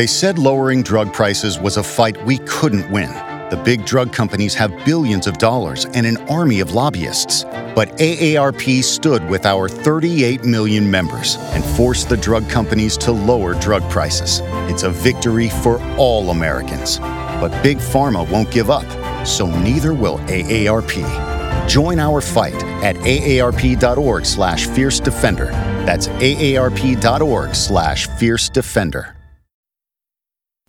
They said lowering drug prices was a fight we couldn't win. The big drug companies have billions of dollars and an army of lobbyists. But AARP stood with our 38 million members and forced the drug companies to lower drug prices. It's a victory for all Americans. But Big Pharma won't give up, so neither will AARP. Join our fight at aarp.org slash fierce defender. That's aarp.org slash fierce defender.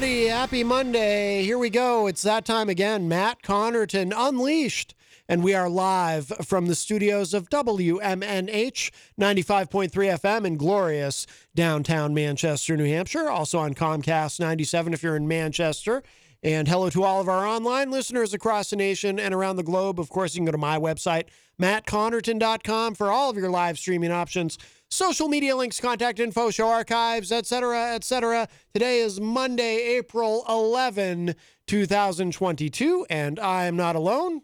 Everybody. Happy Monday. Here we go. It's that time again. Matt Connarton Unleashed. And we are live from the studios of WMNH 95.3 FM in glorious downtown Manchester, New Hampshire. Also on Comcast 97 if you're in Manchester. And hello to all of our online listeners across the nation and around the globe. Of course, you can go to my website, mattconnarton.com, for all of your live streaming options social media links, contact info, show archives, etc., etc. Today is Monday, April 11, 2022, and I am not alone.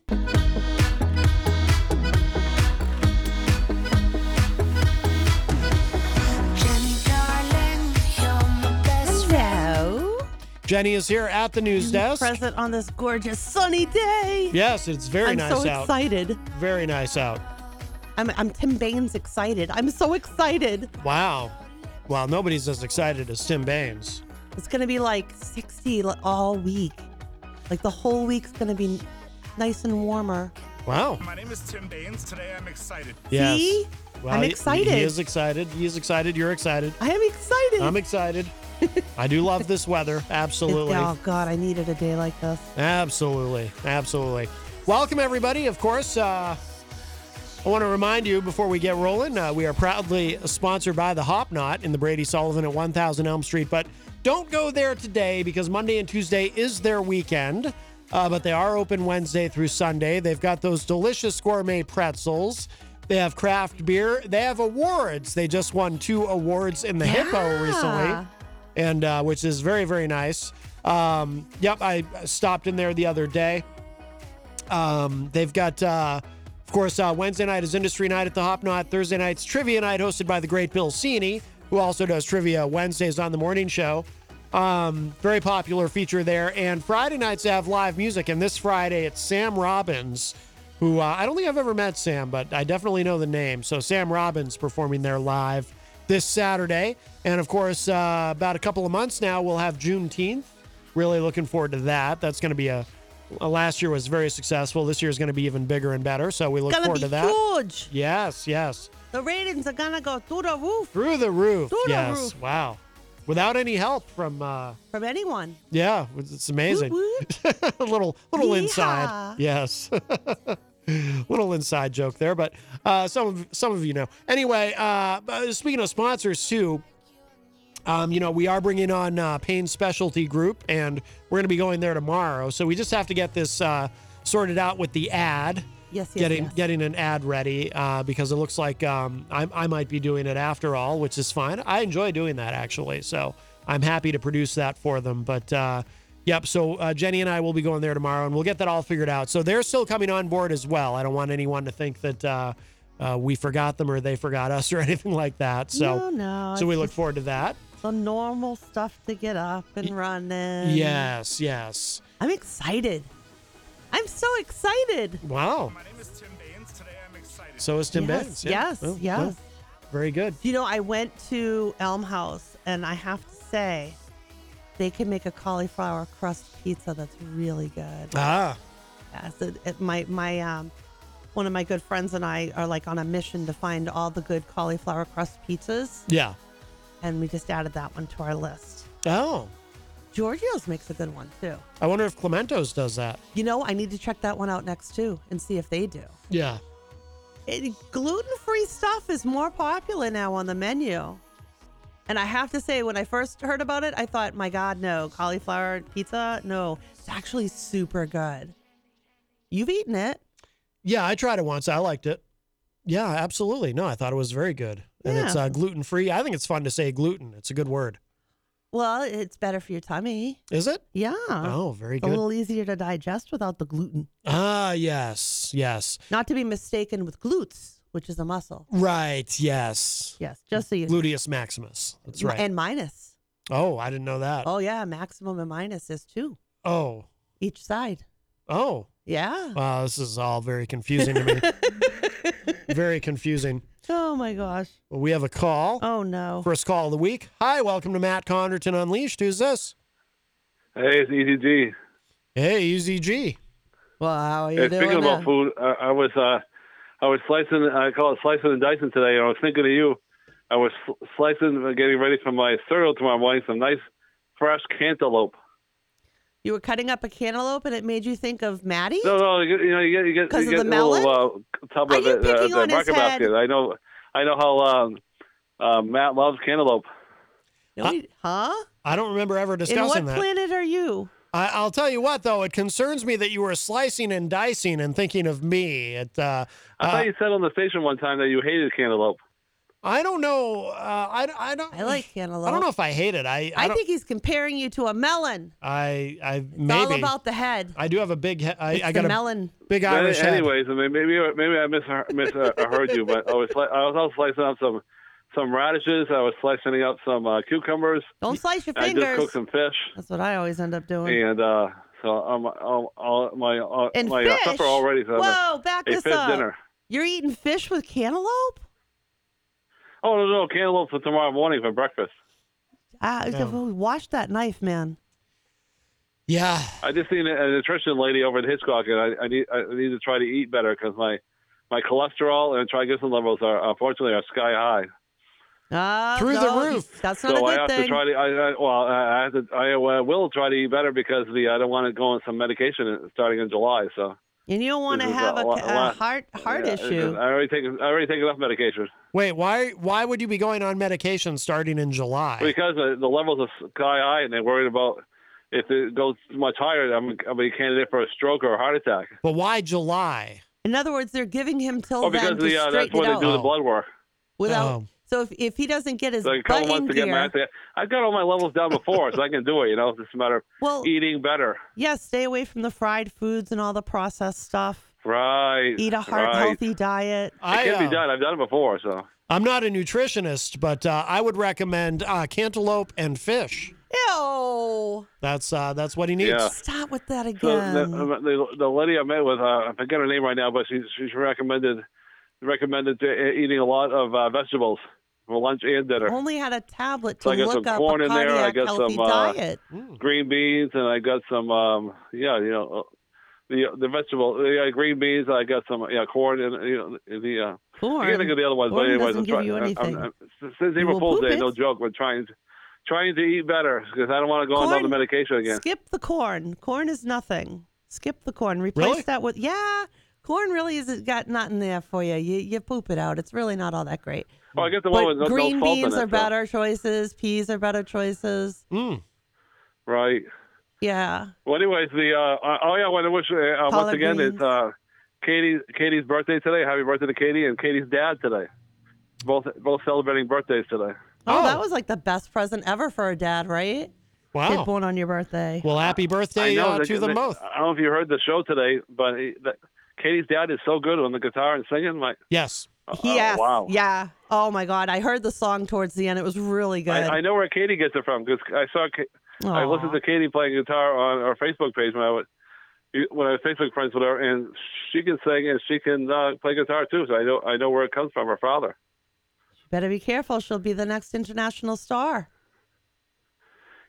Jenny is here at the news desk. Present on this gorgeous sunny day. Yes, it's very I'm nice so out. excited. Very nice out. I'm, I'm Tim Baines excited. I'm so excited. Wow. Wow, nobody's as excited as Tim Baines. It's going to be like 60 all week. Like the whole week's going to be nice and warmer. Wow. My name is Tim Baines. Today I'm excited. Yes. See? Well, I'm he- excited. He is excited. He is excited. You're excited. I am excited. I'm excited. I do love this weather. Absolutely. Oh, God, I needed a day like this. Absolutely. Absolutely. Welcome, everybody. Of course, uh, I want to remind you before we get rolling, uh, we are proudly sponsored by the Hop Knot in the Brady Sullivan at 1000 Elm Street. But don't go there today because Monday and Tuesday is their weekend. Uh, but they are open Wednesday through Sunday. They've got those delicious gourmet pretzels. They have craft beer. They have awards. They just won two awards in the Hippo recently and uh, which is very very nice. Um, yep, I stopped in there the other day. Um, they've got, uh, of course, uh, Wednesday night is industry night at the Hop Knot. Thursday night's trivia night hosted by the great Bill Cini, who also does trivia Wednesdays on the morning show. Um, very popular feature there. And Friday nights have live music. And this Friday it's Sam Robbins, who uh, I don't think I've ever met Sam, but I definitely know the name. So Sam Robbins performing there live this Saturday. And of course, uh, about a couple of months now, we'll have Juneteenth. Really looking forward to that. That's going to be a. last year was very successful. This year is going to be even bigger and better. So we look Gonna forward be to that. huge. Yes, yes. The ratings are going to go through the roof Through the roof. Through the yes. roof. Wow. Without any help from. uh from anyone. Yeah, it's amazing. A little little inside. Yes. little inside joke there, but uh, some of some of you know. Anyway, uh, speaking of sponsors too, um, you know we are bringing on uh, Payne Specialty Group, and we're going to be going there tomorrow. So we just have to get this uh, sorted out with the ad. Yes, yes, getting yes. getting an ad ready uh, because it looks like um, I, I might be doing it after all, which is fine. I enjoy doing that actually, so I'm happy to produce that for them. But uh, yep, so uh, Jenny and I will be going there tomorrow, and we'll get that all figured out. So they're still coming on board as well. I don't want anyone to think that uh, uh, we forgot them or they forgot us or anything like that. So no, no. so we look forward to that. The normal stuff to get up and running. Yes, yes. I'm excited. I'm so excited. Wow. My name is Tim Baines. Today I'm excited. So is Tim yes, Baines. yeah. yes, Well, yes. well, very good. You know, I went to Elm House, and I have to say, they can make a cauliflower crust pizza that's really good. Ah, Yes, it, it, my my um, one of my good friends and I are like on a mission to find all the good cauliflower crust pizzas, yeah. And we just added that one to our list. Oh, Giorgio's makes a good one too. I wonder if Clemento's does that. You know, I need to check that one out next too and see if they do. Yeah. Gluten free stuff is more popular now on the menu. And I have to say, when I first heard about it, I thought, my God, no. Cauliflower pizza? No. It's actually super good. You've eaten it. Yeah, I tried it once. I liked it. Yeah, absolutely. No, I thought it was very good. And it's uh, gluten free. I think it's fun to say gluten. It's a good word. Well, it's better for your tummy. Is it? Yeah. Oh, very It's a little easier to digest without the gluten. Ah, yes, yes. Not to be mistaken with glutes, which is a muscle. Right, yes. Yes, just so you. Gluteus maximus. That's right. And minus. oh, I didn't know that. Oh, yeah. Maximum and minus is two Oh, each side. oh. Yeah. Wow, this is all very confusing to me. very confusing. Oh, my gosh. Well, we have a call. Oh, no. First call of the week. Hi, welcome to Matt Connarton Unleashed. Who's this? Hey, it's EZG. Hey, EZG. Well, how are you Hey, doing? speaking about food, uh, I was uh, I was slicing. I call it slicing and dicing today. And I was thinking of you. I was sl- slicing, uh, getting ready for my cereal tomorrow morning. Some nice fresh cantaloupe. You were cutting up a cantaloupe and it made you think of Maddie? No, no, you, get- you know, you get you get 'Cause you of get the a little uh, tub Are of you it, uh, picking the on his market head? basket. I know, I know how um, uh, Matt loves cantaloupe. No, we- huh? I don't remember ever In discussing what that. planet are you? I, I'll tell you what, though, it concerns me that you were slicing and dicing and thinking of me. It, uh, I uh, thought you said on the station one time that you hated cantaloupe. I don't know. Uh, I, I don't. I like cantaloupe. I don't know if I hate it. I I, I, think he's comparing you to a melon. I I It's maybe all about the head. I do have a big. He- I, It's I the got a melon. big Irish head. anyways, I mean, maybe maybe I misheard, misheard you, but I was I was also slicing up some some radishes. I was slicing up some uh, cucumbers. Don't slice your fingers. I just fingers. cooked some fish, That's what I always end up doing. and uh, so all, all, my uh, And my uh, fish. supper already. So I'm a- Whoa, back a this fish up. dinner. You're eating fish with cantaloupe? Oh no, no, cantaloupe for tomorrow morning for breakfast. Ah, Yeah. Wash that knife, man. Yeah. I just seen a, a nutrition lady over at Hitchcock, and I, I need I need to try to eat better because my my cholesterol and triglyceride levels are unfortunately are sky high. Ah, Through the roof. That's not so a I good have thing. to try to. I, I well, I have to. I uh, will try to eat better because the I don't want to go on some medication starting in July. So and you don't want to have a a, lot- a heart heart yeah, issue. I already take I already take enough medication Wait, why why would you be going on medication starting in July? because the, the levels are sky high, and they're worried about if it goes much higher, I'm I'm a candidate for a stroke or a heart attack. But why July? In other words, they're giving him till Well, because then to the, uh, that's straighten when it they out do the Oh. blood work. without. Oh. So if, if he doesn't get his So a butt couple in months to get gear, my. I've got all my levels down before, so I can do it. You know, it's just a matter of well, eating better. yeah, stay away from the fried foods and all the processed stuff. Right. Eat a heart right. healthy diet. It I, can uh, be done. I've done it before, so. I'm not a nutritionist, but uh, I would recommend uh, cantaloupe and fish. Ew! That's uh, that's what he needs. Yeah. Stop with that So again. the, the, the lady I met with, uh, I forget her name right now, but she she recommended recommended to, uh, eating a lot of uh, vegetables for lunch and dinner. Only had a tablet to So I got look some up corn a in there, I cardiac got healthy some, uh, diet. Green beans, and I got some, um, yeah, you know, uh, the the vegetable, yeah, green beans. I got some, yeah, corn and you know the. Uh, I can't think of the other ones, Corn but anyways, doesn't I'm give trying. you I'm- anything. I'm, since April Fool's Day, it. no joke. We're trying trying to eat better because I don't want to go on Corn- another medication again. Skip the corn. Corn is nothing. Skip the corn. Replace Really? that with yeah. Corn really has got nothing there for you. You you poop it out. It's really not all that great. Well, I get the one But with no, green no salt beans in it. are so- better choices. Peas are better choices. Mm. Right. Yeah. Well, anyways, the uh, uh, oh yeah, I want to wish uh, uh, once again greens. it's uh, Katie Katie's birthday today. Happy birthday to Katie and Katie's dad today. Both both celebrating birthdays today. Oh, Oh. that was like the best present ever for a dad, right? Wow. Kid born on your birthday. Well, happy I birthday know uh, that- to them that- both. I don't know if you heard the show today, but he, that, Katie's dad is so good on the guitar and singing. My Yes. He oh, asked. wow. Yeah. Oh my God. I heard the song towards the end. It was really good. I, I know where Katie gets it from because I saw Ka- I Aw. listened to Katie playing guitar on our Facebook page when I was when I was Facebook friends with her, and she can sing and she can uh, play guitar too. So I know I know where it comes from. Her father. Better be careful. She'll be the next international star.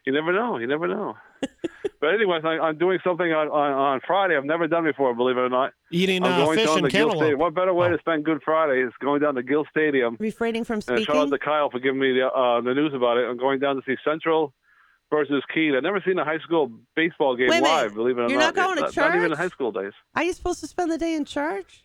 You never know. You never know. but anyways, I, I'm doing something on, on on Friday I've never done before. Believe it or not, Eating I'm uh, fish down and to cantaloupe. What better way Oh. to spend Good Friday is going down to Gill Stadium. Refraining from And shout out to Kyle for giving me the uh, the news about it. I'm going down to see Central versus Keene. I've never seen a high school baseball game Wait a minute. live. Believe it or not. You're not, not going to not, not even in high school days. Are you supposed to spend the day in church?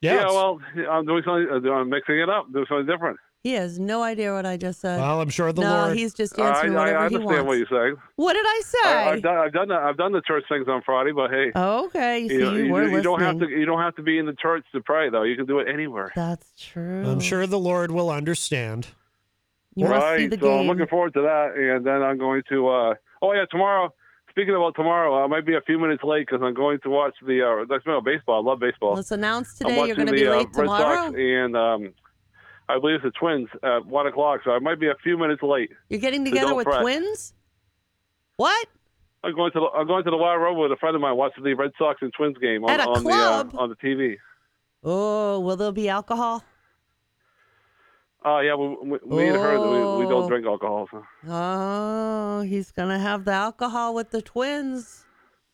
Yeah, Yeah, well, I'm doing something. uh, I'm mixing it up, doing something different. He has no idea what I just said. well, I'm sure the no, Lord. he's just I, answering I, whatever I he understand wants. what you're saying. What did I say? I, I've done, I've done, the, I've done the church things on Friday, but hey, okay, you see, you, know, you you, were you don't have to. You don't have to be in the church to pray, though. You can do it anywhere. That's true. I'm sure the Lord will understand. You must see right. the so I'm looking forward to that, and then I'm going to. uh Oh yeah, tomorrow. Speaking about tomorrow, I might be a few minutes late because I'm going to watch the. Uh, that's about baseball. I love baseball. Let's announce today you're going to the be uh, late Red tomorrow. Sox and um, I believe it's the Twins at one o'clock, so I might be a few minutes late. You're getting together don't with fret. twins? What? I'm going to the, I'm going to the Wild Road with a friend of mine watching the Red Sox and Twins game on, At a on club? the uh, on the TV. Oh, will there be alcohol? Oh yeah, we, we, me and her we, we Oh. don't drink alcohol. So. Oh, he's going to have the alcohol with the twins.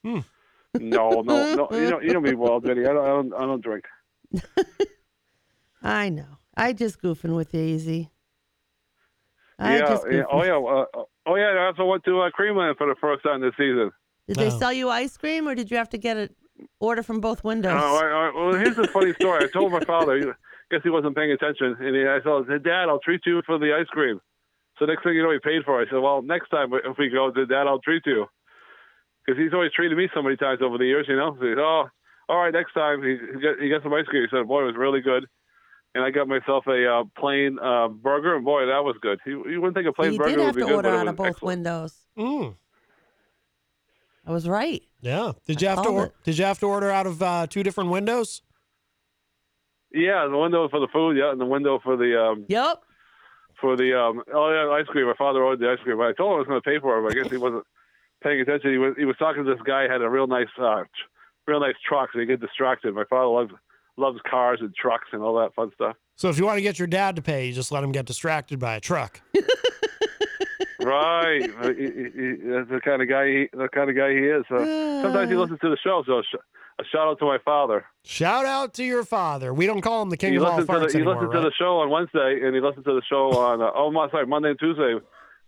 Hmm. No, no, no. You know, you know me well, Jenny. I don't, I don't, I don't drink. I know. I just goofing with you, easy. I yeah, just yeah. goofing. Oh yeah, uh, oh yeah. I also went to uh, Creamland for the first time this season. Did they sell you ice cream, or did you have to get an order from both windows? Oh, I, I, well, here's a funny story. I told my father. He, guess he wasn't paying attention, and he, I said, "Dad, I'll treat you for the ice cream." So next thing you know, he paid for it. I said, "Well, next time if we go, Dad, I'll treat you," because he's always treated me so many times over the years. You know, so he said, "Oh, all right, next time." He he got, he got some ice cream. He said, "Boy, it was really good." And I got myself a uh, plain uh, burger, and boy, that was good. You, you wouldn't think a plain you burger did would have be to good, order but it out of both excellent. windows. Mm, I was right. yeah. Did I you have to? Or, it. did you have to order out of uh, two different windows? Yeah, the window for the food, yeah, and the window for the um, Yep. for the um oh yeah ice cream. My father ordered the ice cream. I told him I was going to pay for it, but I guess he wasn't paying attention. He was he was talking to this guy who had a real nice uh tr- real nice truck, so he get distracted. My father loves loves cars and trucks and all that fun stuff. So if you want to get your dad to pay, you just let him get distracted by a truck. Right, he, he, he, that's the kind of guy he the kind of guy he is. So sometimes he listens to the show. So sh- a shout out to my father. Shout out to your father. We don't call him the king he of all listened to farts the, he anymore, listened to the show on Wednesday, and he listened to the show on uh, oh my sorry Monday and Tuesday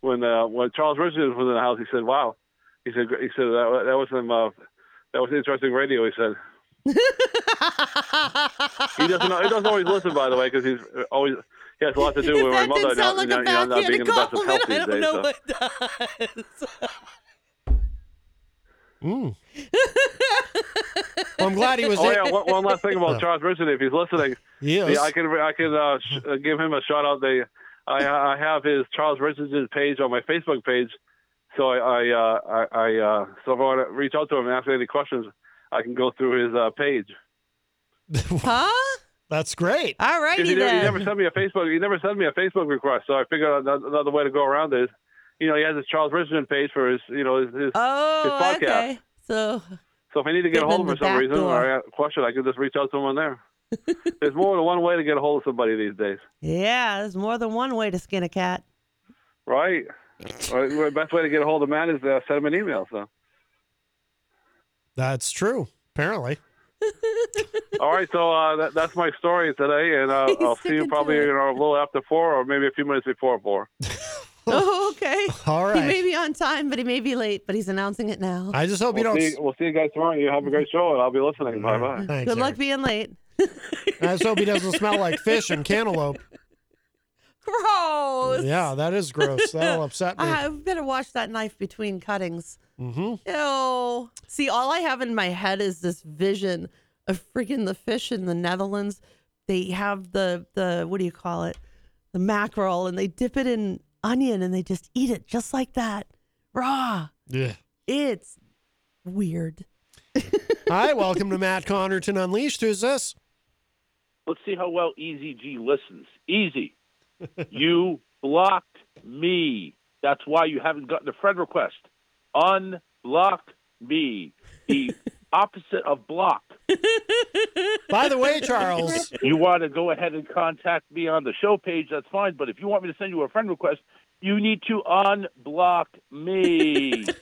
when uh, when Charles Richards was in the house. He said, "Wow," he said he said that that was some uh, that was interesting radio. He said. He doesn't know, he doesn't always listen, by the way, because he's always he has a lot to do with my mother didn't now, like now, you know, not being in the best of health compliment, I don't days, know so. what does. Mm. well, I'm glad he was. Oh in- yeah, one, one last thing about Charles Richards, if he's listening, Yes. yeah, I can I can uh, sh- uh, give him a shout out. They, I I have his Charles Richards page on my Facebook page, so I I uh, I, I uh, so if I want to reach out to him and ask any questions, I can go through his uh, page. Huh? That's great. All 'Cause righty He never, he never sent me a Facebook. He never sent me a Facebook request, so I figured out another, another way to go around is, you know, he has his Charles Richardson page for his, you know, his. his oh, his podcast. okay. So So if I need to get a hold of him for some reason door. or I have a question, I can just reach out to him on there. There's more than one way to get a hold of somebody these days, yeah, there's more than one way to skin a cat. right? Or the best way to get a hold of Matt is uh, send him an email. So, That's true. Apparently. all right. So uh, that, that's my story today, and uh, I'll see you probably you know, a little after four, or maybe a few minutes before four. oh, okay. All right. He may be on time, but he may be late, but he's announcing it now. I just hope you We'll don't. see, we'll see you guys tomorrow. You have a great show, and I'll be listening. Bye bye. Thanks, Good luck being late. I just hope he doesn't smell like fish and cantaloupe. Gross. Yeah, that is gross. That'll upset me. I better wash that knife between cuttings. Hmm Ew. See, all I have in my head is this vision of freaking the fish in the Netherlands. They have the the what do you call it? The mackerel, and they dip it in onion, and they just eat it just like that, raw. Yeah. It's weird. Hi, welcome to Matt Connarton Unleashed. Who's this? Let's see how well Easy G listens. Easy. you blocked me. That's why you haven't gotten a friend request. Unblock me. The opposite of block. By the way, Charles. You want to go ahead and contact me on the show page, that's fine. But if you want me to send you a friend request, you need to unblock me.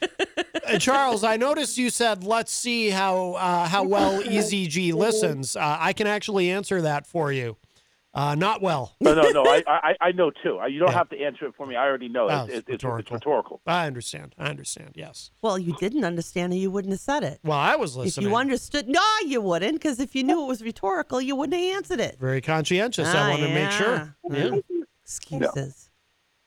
Uh, Charles, I noticed you said, "Let's see how uh, how well EZG listens." Uh, I can actually answer that for you. Uh, not well. No, no, no. I, I, I know too. You don't Yeah. have to answer it for me. I already know. Oh, It's, it's it's, it's, rhetorical. it's rhetorical. I understand. I understand. Yes. Well, you didn't understand it, you wouldn't have said it. Well, I was listening. If you understood, no, you wouldn't, because if you knew it was rhetorical, you wouldn't have answered it. Very conscientious. I Ah, wanted to make sure. yeah. Yeah. Excuses.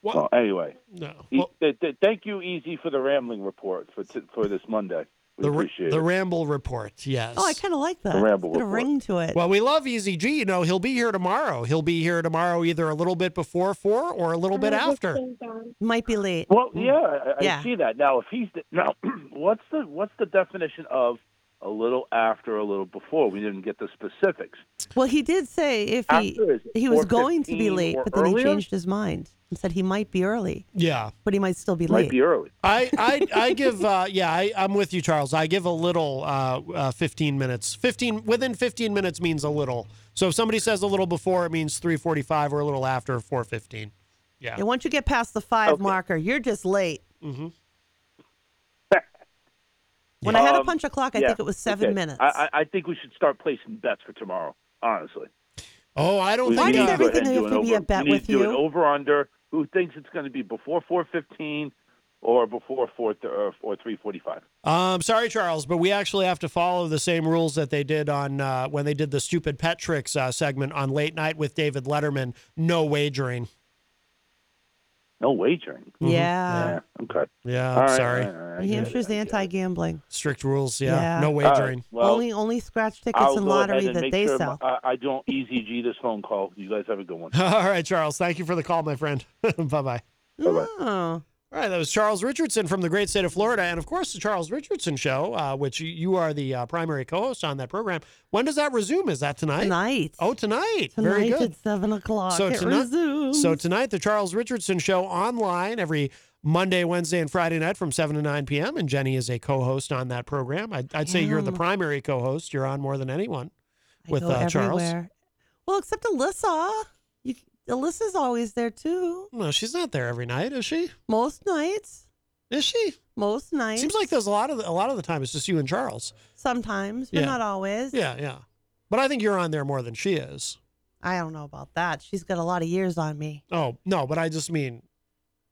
Well, anyway, No. E- th- th- thank you, Easy, for the rambling report for t- for this Monday. We The, appreciate the it. Ramble Report, yes. Oh, I kind of like that. The ramble It's a ring to it. Well, we love Easy G. You know, he'll be here tomorrow. He'll be here tomorrow either a little bit before four or a little bit after. Might be late. Well, mm. yeah, I, I see that. Now, if he's the, now, what's the what's the definition of a little after, a little before? We didn't get the specifics. Well, he did say if he After is it he was going to be late, but then he changed his mind and said he might be early, Yeah. but he might still be late. Might late. be early. I, I, I give, uh, yeah, I, I'm with you, Charles. I give a little, uh, uh, 15 minutes. 15, within 15 minutes means a little. So if somebody says a little before, it means 345 or a little after 415. Yeah. And once you get past the five Okay. marker, you're just late. Mm-hmm. When I had to Um, punch a clock, I yeah, think it was seven okay. minutes. I, I I think we should start placing bets for tomorrow. Honestly, Oh, I don't we, Why does need to everything do have an to be a bet we need with to do an you? over under. Who thinks it's going to be before four fifteen or before four th- or, or three forty five? Um, sorry, Charles, but we actually have to follow the same rules that they did on uh, when they did the stupid pet tricks uh, segment on late night with David Letterman. No wagering. No wagering. Mm-hmm. yeah. Yeah. Okay. Yeah, I'm right, sorry. all right, all right. I New Hampshire's I anti-gambling. Strict rules. Yeah, Yeah. no All right, wagering. well, only only scratch tickets I'll and go ahead lottery and that make they sure sell. I, I don't easy G this phone call. You guys have a good one. All right, Charles. Thank you for the call, my friend. bye bye. Bye-bye. Oh. All right, that was Charles Richardson from the great state of Florida, and of course the Charles Richardson Show, uh, which you- are the uh, primary co-host on that program. When does that resume? Is that tonight? Tonight. Oh, tonight. Tonight Very good. at seven o'clock. So it tonight, resumes. so tonight, the Charles Richardson Show online every Monday, Wednesday, and Friday night from seven to nine p.m. And Jenny is a co-host on that program. I'd, I'd say you're the primary co-host. You're on more than anyone I with uh, Charles. Well, except Alyssa. Alyssa's always there too. No, she's not there every night, is she? Most nights. Is she? Most nights. Seems like there's a lot of the, a lot of the time it's just you and Charles. sometimes, but Yeah. not always. Yeah, yeah. But I think you're on there more than she is. I don't know about that. She's got a lot of years on me. Oh no, but I just mean,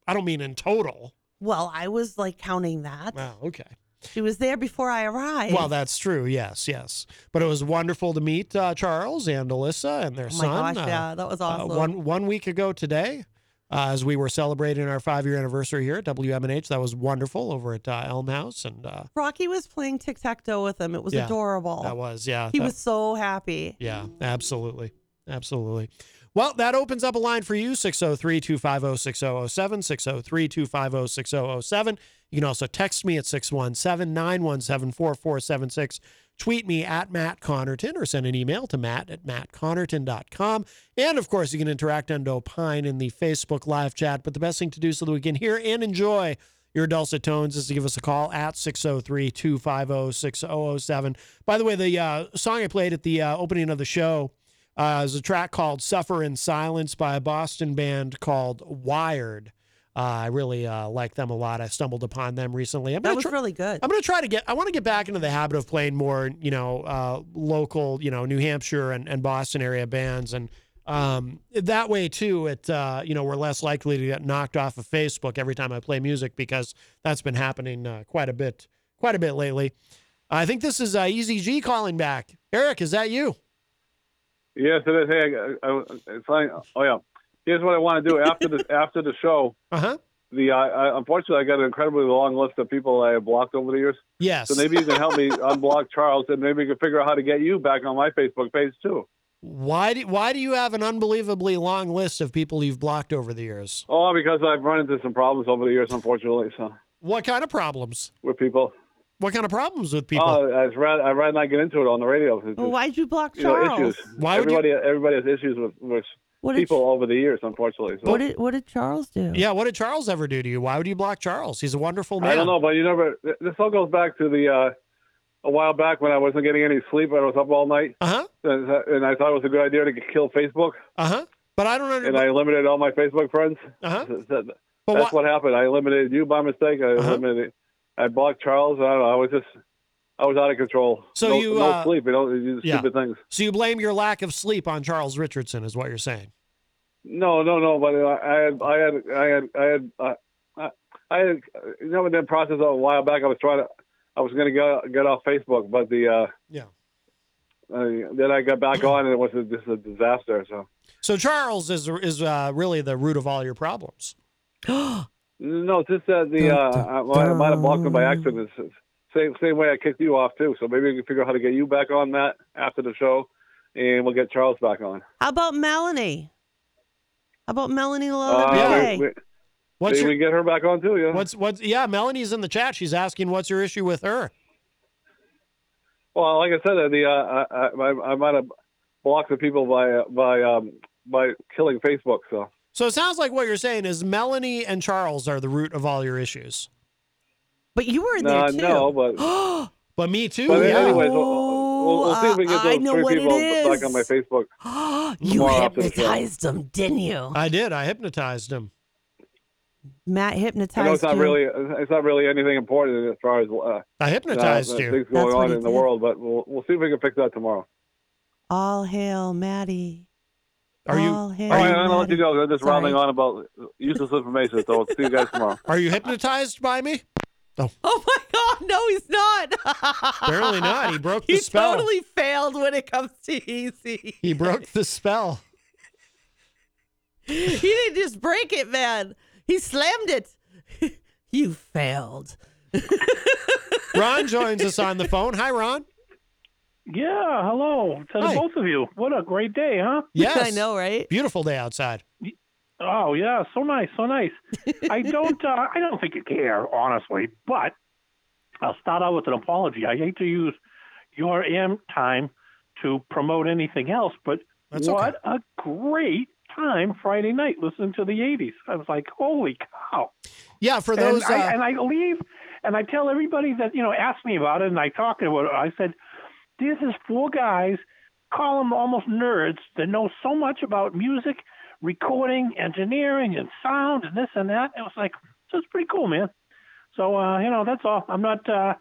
I don't mean in total. Well, I was like counting that. Wow, okay. She was there before I arrived. Well, that's true. Yes, yes. But it was wonderful to meet uh, Charles and Alyssa and their oh my son. gosh, uh, yeah, that was uh, awesome. one one week ago today, uh, as we were celebrating our five year anniversary here at WMNH. That was wonderful over at uh, Elm House, and uh, Rocky was playing tic tac toe with him. It was Yeah, adorable. that was yeah. he that- was so happy. Yeah, absolutely. Absolutely. Well, that opens up a line for you 603 250 6007. 603 250 6007. You can also text me at 617 917 4476. Tweet me at Matt Connarton or send an email to matt at mattconnarton.com. And of course, you can interact and opine in the Facebook live chat. But the best thing to do so that we can hear and enjoy your dulcet tones is to give us a call at 603 250 6007. By the way, the uh, song I played at the uh, opening of the show uh, is a track called Suffer in Silence by a Boston band called Wired. Uh, I really uh, like them a lot. I stumbled upon them recently. I'm That was tr- really good. I'm going to try to get, I want to get back into the habit of playing more, you know, uh, local, you know, New Hampshire and, and Boston area bands. And um, that way, too, it, uh, you know, we're less likely to get knocked off of Facebook every time I play music because that's been happening uh, quite a bit, quite a bit lately. I think this is uh, Easy G calling back. Eric, is that you? Yes, it is. Hey, I, I, it's fine. Oh yeah. Here's what I want to do after the after the show. Uh huh. The uh, I, unfortunately, I got an incredibly long list of people I have blocked over the years. Yes. So maybe you can help me unblock Charles, and maybe we can figure out how to get you back on my Facebook page too. Why do Why do you have an unbelievably long list of people you've blocked over the years? Oh, because I've run into some problems over the years, unfortunately. So What kind of problems? with people. What kind of problems with people? Oh, I'd rather, I'd rather not get into it on the radio. It's Well, why'd you block you know, Charles? issues. Why would you- everybody, everybody has issues with, with What did, people over the years, unfortunately. So what did what did Charles do? yeah, what did Charles ever do to you? Why would you block Charles? He's a wonderful man. I don't know, but you never. This all goes back to the uh, a while back when I wasn't getting any sleep. I was up all night, Uh huh. and, and I thought it was a good idea to kill Facebook, Uh huh. But I don't and understand. I eliminated all my Facebook friends. Uh huh. That- But That's why- what happened. I eliminated you by mistake. I Uh-huh. eliminated. I blocked Charles. I don't know. I was just. I was out of control. So no, you, no uh, sleep. You know, you do yeah. stupid things. So you blame your lack of sleep on Charles Richardson, is what you're saying? No, no, no. But I had, I had, I had, I had, uh, I, I had, you know, in that process a while back, I was trying to, I was going to get get off Facebook, but the, uh, Yeah. uh, then I got back on and it was a, just a disaster. So So Charles is is uh, really the root of all your problems. no, it's just that the, uh, I, might- I might have blocked him by accident. Same same way I kicked you off too. So maybe we can figure out how to get you back on, Matt, after the show, and we'll get Charles back on. How about Melanie? How about Melanie Uh, Lola? we, we, What's maybe your- we get her back on too. Yeah. What's what's yeah? Melanie's in the chat. She's asking what's your issue with her. Well, like I said, uh, the uh, I, I, I might have blocked the people by uh, by um, by killing Facebook. So So it sounds like what you're saying is Melanie and Charles are the root of all your issues. But you were in no, there too. no, but But me too. but yeah. anyways, we'll, we'll, we'll see if we can get I those know three what it people back is. on my Facebook. you More often, so. hypnotized him, didn't you? I did. I hypnotized him. Matt I know hypnotized it's not you. really it's not really anything important as far as uh, I hypnotized uh, you. things That's going what on he in the did. world, but we'll we'll see if we can fix that tomorrow. All hail Maddie. Are you All hail All right, I'm gonna let Maddie. you go. I'm just Sorry. rambling on about useless information. So we'll see you guys tomorrow. are you hypnotized by me? Oh my God! No, he's not. Apparently not. He broke the he spell. totally failed when it comes to easy. He broke the spell. he didn't just break it, man. He slammed it. you failed. Ron joins us on the phone. Hi, Ron. Yeah, hello to the Hi. both of you. What a great day, huh? Yes. I know, right? Beautiful day outside. Oh yeah, so nice, so nice. I don't, uh, I don't think you care, honestly. But I'll start out with an apology. I hate to use your AM time to promote anything else, but That's what a great time Friday night listening to the '80s. I was like, holy cow! Yeah, for those. and, I, uh, and I leave, and I tell everybody that you know ask me about it, and I talk about it. I said, "This is four guys, call them almost nerds that know so much about music, recording, engineering, and sound, and this and that." It was like, so it's pretty cool, man. So uh, you know, that's all. I'm not, uh,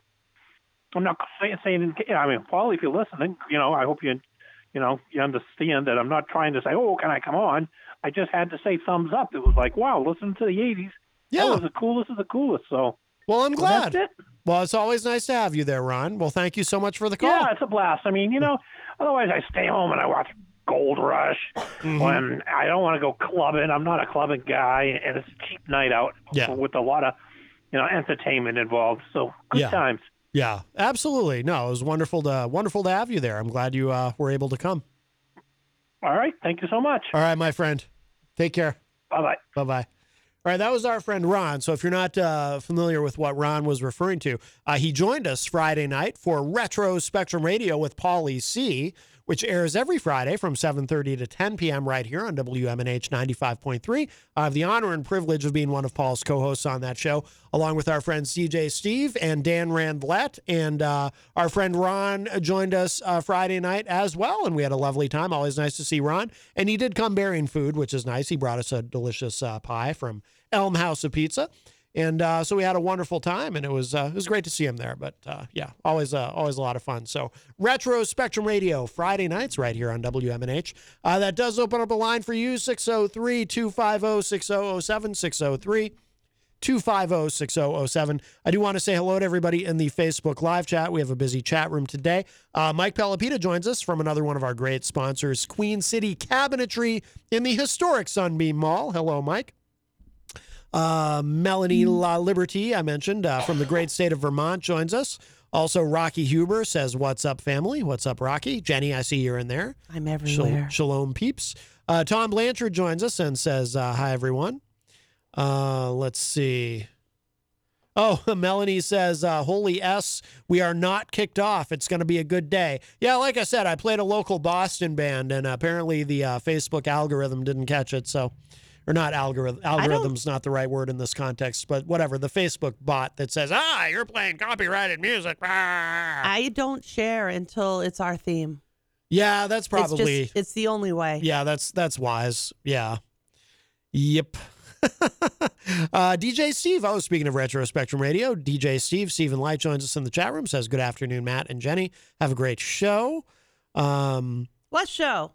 I'm not saying, saying. I mean, Paul, if you're listening, you know, I hope you, you know, you understand that I'm not trying to say, "Oh, can I come on?" I just had to say thumbs up. It was like, wow, listen to the '80s. Yeah. That was the coolest of the coolest. So well, I'm well, glad. it. Well, it's always nice to have you there, Ron. Well, thank you so much for the call. Yeah, it's a blast. I mean, you know, otherwise I stay home and I watch Gold Rush Mm-hmm. when I don't want to go clubbing. I'm not a clubbing guy, and it's a cheap night out Yeah. with a lot of, you know, entertainment involved. So good Yeah. times. Yeah, absolutely. No, it was wonderful to wonderful to have you there. I'm glad you uh, were able to come. All right, thank you so much. All right, my friend. Take care. Bye bye. Bye bye. All right, that was our friend Ron. So if you're not uh, familiar with what Ron was referring to, uh, he joined us Friday night for Retro Spectrum Radio with Paulie C, which airs every Friday from 7:30 to 10 p.m. right here on WMNH 95.3. I have the honor and privilege of being one of Paul's co-hosts on that show, along with our friends DJ Steve and Dan Randlett. And uh, our friend Ron joined us uh, Friday night as well, and we had a lovely time. Always nice to see Ron. And he did come bearing food, which is nice. He brought us a delicious uh, pie from Elm House of Pizza. And uh, so we had a wonderful time, and it was uh, it was great to see him there. But uh, yeah, always uh, always a lot of fun. So Retro Spectrum Radio Friday nights right here on WMNH. Uh, that does open up a line for you 603 250 6007 603 250 6007. I do want to say hello to everybody in the Facebook live chat. We have a busy chat room today. Uh, Mike Pelopita joins us from another one of our great sponsors, Queen City Cabinetry in the historic Sunbeam Mall. Hello, Mike. Uh, Melanie La Liberty, I mentioned, uh, from the great state of Vermont, joins us. Also, Rocky Huber says, What's up, family? What's up, Rocky? Jenny, I see you're in there. I'm Shal- everywhere. Shalom, peeps. Uh, Tom Blanchard joins us and says, uh, Hi, everyone. Uh, let's see. Oh, Melanie says, uh, Holy S, we are not kicked off. It's going to be a good day. Yeah, like I said, I played a local Boston band, and apparently the uh, Facebook algorithm didn't catch it. So, or not algorithm. Algorithm's not the right word in this context, but whatever. The Facebook bot that says, ah, you're playing copyrighted music. Ah. I don't share until it's our theme. Yeah, that's probably It's just- it's the only way. Yeah, that's that's wise. Yeah. Yep. Uh, DJ Steve, oh, speaking of Retro Spectrum Radio, DJ Steve, Stephen Light joins us in the chat room, says, Good afternoon, Matt and Jenny. Have a great show. Um, What show?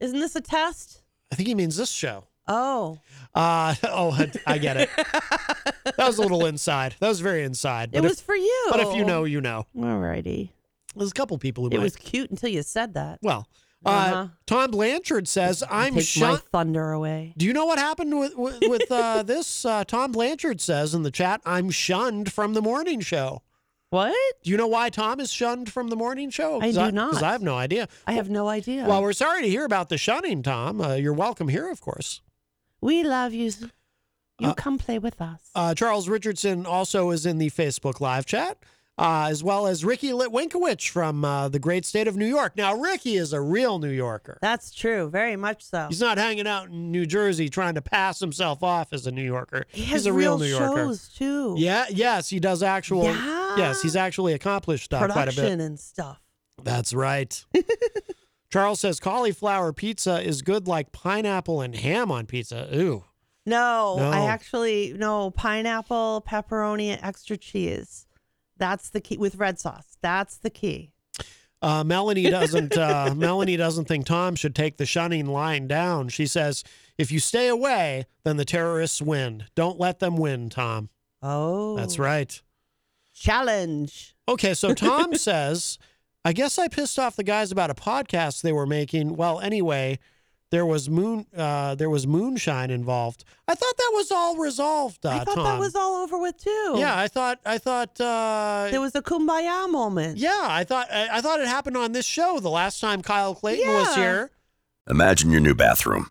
Isn't this a test? I think he means this show. Oh, Uh, oh, I- I get it. that was a little inside. That was very inside. it if- was for you. But if you know, you know. Alrighty. There's a couple people who It might. was cute until you said that. well, uh, Uh-huh. Tom Blanchard says, I'm Take my shunned. thunder away. Do you know what happened with with, with uh, this? Uh, Tom Blanchard says in the chat, "I'm shunned from the morning show." What? Do you know why Tom is shunned from the morning show? I do not. Because I have no idea. I have no idea. Well, we're sorry to hear about the shunning, Tom. Uh, you're welcome here, of course. We love you. You Uh, come play with us. Uh, Charles Richardson also is in the Facebook live chat, uh, as well as Ricky Litwinkowicz from uh, the great state of New York. Now, Ricky is a real New Yorker. That's true. Very much so. He's not hanging out in New Jersey trying to pass himself off as a New Yorker. He has He's a real, real New Yorker. shows too. Yeah, yes, he does actual. Yeah. Yes, he's actually accomplished uh, quite a Production bit. and stuff. That's right. Charles says cauliflower pizza is good like pineapple and ham on pizza. Ooh. No, No. I actually no pineapple, pepperoni, and extra cheese. That's the key with red sauce. That's the key. Uh, Melanie doesn't. Uh, Melanie doesn't think Tom should take the shunning line down. She says, "If you stay away, then the terrorists win. Don't let them win, Tom." Oh, That's right. Challenge. Okay, so Tom says, I guess I pissed off the guys about a podcast they were making. Well, anyway, there was moon uh, there was moonshine involved. I thought that was all resolved, uh, I thought Tom. that was all over with too. yeah, I thought I thought uh, there was a kumbaya moment. yeah, I thought I, I thought it happened on this show the last time Kyle Clayton was here. Imagine your new bathroom.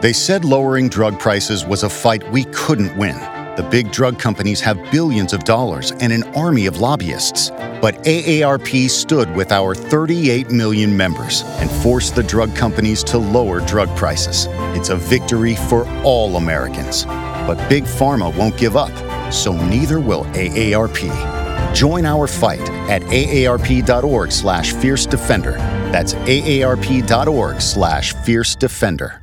They said lowering drug prices was a fight we couldn't win. The big drug companies have billions of dollars and an army of lobbyists. But AARP stood with our 38 million members and forced the drug companies to lower drug prices. It's a victory for all Americans. But Big Pharma won't give up, so neither will AARP. Join our fight at aarp.org slash fierce defender. That's aarp.org slash fierce defender.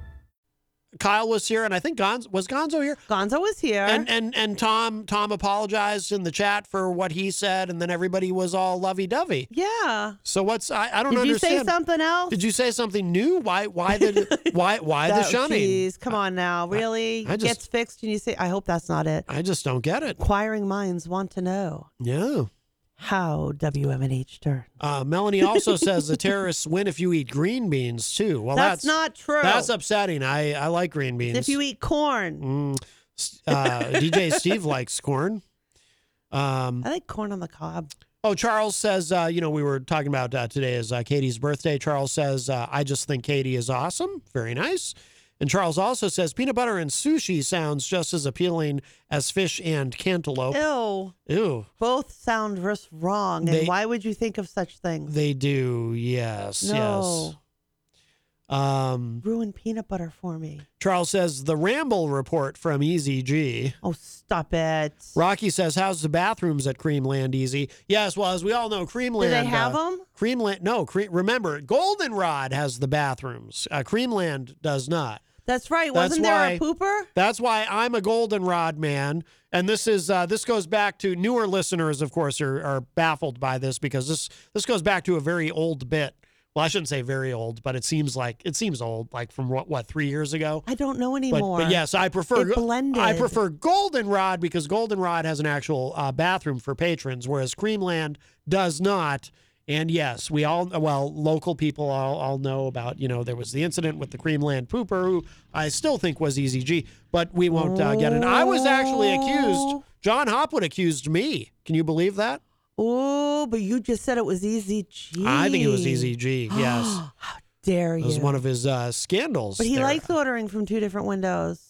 Kyle was here, and I think Gonzo was Gonzo here. Gonzo was here. And and and Tom Tom apologized in the chat for what he said, and then everybody was all lovey dovey. yeah. So what's I, I don't understand. Did you say something else? Did you say something new? Why why the why why the Oh, shunning? Geez, come on now. Really? I just- Gets fixed and you say, I hope that's not it. I just don't get it. Inquiring minds want to know Yeah. How WMNH turned. Uh, Melanie also says the terrorists win if you eat green beans too. Well, that's, that's, not true. That's upsetting. I I like green beans. if you eat corn. Mm, uh, DJ Steve likes corn. Um, I like corn on the cob. Oh, Charles says, uh, you know, we were talking about uh, today is uh, Katie's birthday. Charles says, uh, I just think Katie is awesome. Very nice. And Charles also says, peanut butter and sushi sounds just as appealing as fish and cantaloupe. Ew. Ew. Both sound just wrong. They- and why would you think of such things? They do, yes, No. yes. Um, Ruin peanut butter for me. Charles says, the Ramble report from Easy G. Oh, stop it. Rocky says, how's the bathrooms at Creamland Easy? Yes, well, as we all know, Creamland. Do they have uh, them? Creamland, no, Cre- remember, Goldenrod has the bathrooms. Uh, Creamland does not. That's right. That's Wasn't there a pooper? That's why I'm a goldenrod man, and this is uh, this goes back to newer listeners. Of course, are, are baffled by this because this this goes back to a very old bit. Well, I shouldn't say very old, but it seems like it seems old, like from what what three years ago. I don't know But, anymore. but yes, I prefer It blended. I prefer goldenrod because goldenrod has an actual uh, bathroom for patrons, whereas Creamland does not. And yes, we all well local people all, all know about you know there was the incident with the Creamland pooper who I still think was Easy G, but we won't uh, get it. I was actually accused. John Hopwood accused me. Can you believe that? Oh, but you just said it was Easy G. I think it was Easy G. Yes, How Dare you? it was one of his uh, scandals. but he there. likes ordering from two different windows.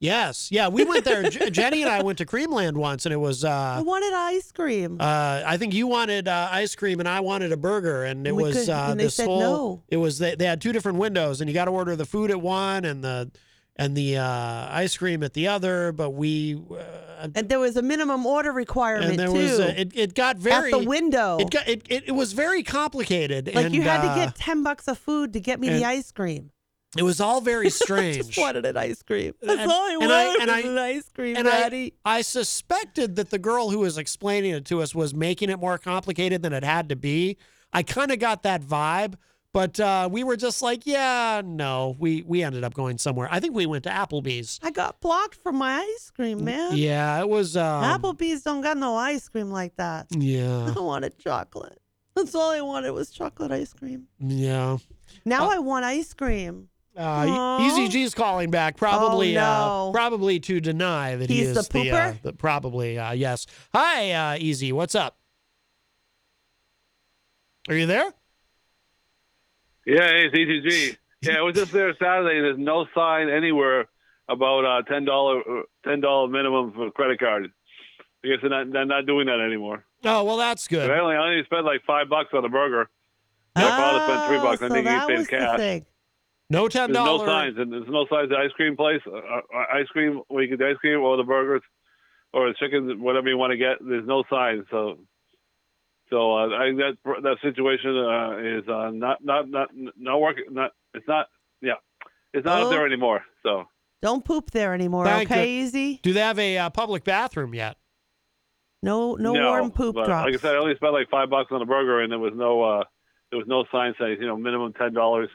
Yes, yeah, we went there. J- Jenny and I went to Creamland once, and it was. I Uh, wanted ice cream. uh, I think you wanted uh, ice cream, and I wanted a burger, and it We was could- uh, and this whole. no. It was they, they had two different windows, and you got to order the food at one and the and the uh, ice cream at the other. But we uh, and there was a minimum order requirement and there too. was a, it, it got very at the window. It got it, it, it was very complicated. like and, you had uh, to get ten bucks of food to get me and- the ice cream. It was all very strange. Just wanted an ice cream. That's And- all I and wanted I- and was I- an ice cream, and I, Daddy. I suspected that the girl who was explaining it to us was making it more complicated than it had to be. I kind of got that vibe, but uh, we were just like, yeah, no. We we ended up going somewhere. I think we went to Applebee's. I got blocked from my ice cream, man. Yeah, it was. Um, Applebee's don't got no ice cream like that. Yeah, I wanted chocolate. That's all I wanted was chocolate ice cream. yeah. Now I want ice cream. Uh, Aw. Eazy-G's calling back, probably, Oh, uh, probably to deny that he is the uh, pooper? the probably uh, yes. Hi, uh, Easy, what's up? Are you there? Yeah, hey, it's ETG. Yeah, I was just there Saturday. There's no sign anywhere about uh, ten dollar ten dollar minimum for credit card. I guess they're not they're not doing that anymore. Oh well, that's good. I only I only spent like five bucks on a burger. My father spent three bucks. I Oh, so think he paid was the cash. Thing. No ten There's no dollar. signs, and there's no signs. The ice cream place, uh, uh, ice cream, where you get the ice cream or the burgers or the chicken, whatever you want to get. There's no signs. So, so uh, I think that that situation uh, is uh, not not not not working. Not it's not. Yeah, it's not up Oh. there anymore. So Don't poop there anymore, Thank okay, you. Easy? Do they have a uh, public bathroom yet? No, no, warm poop drops. Like I said, I only spent like five bucks on a burger, and there was no uh, there was no sign saying you know minimum ten dollars.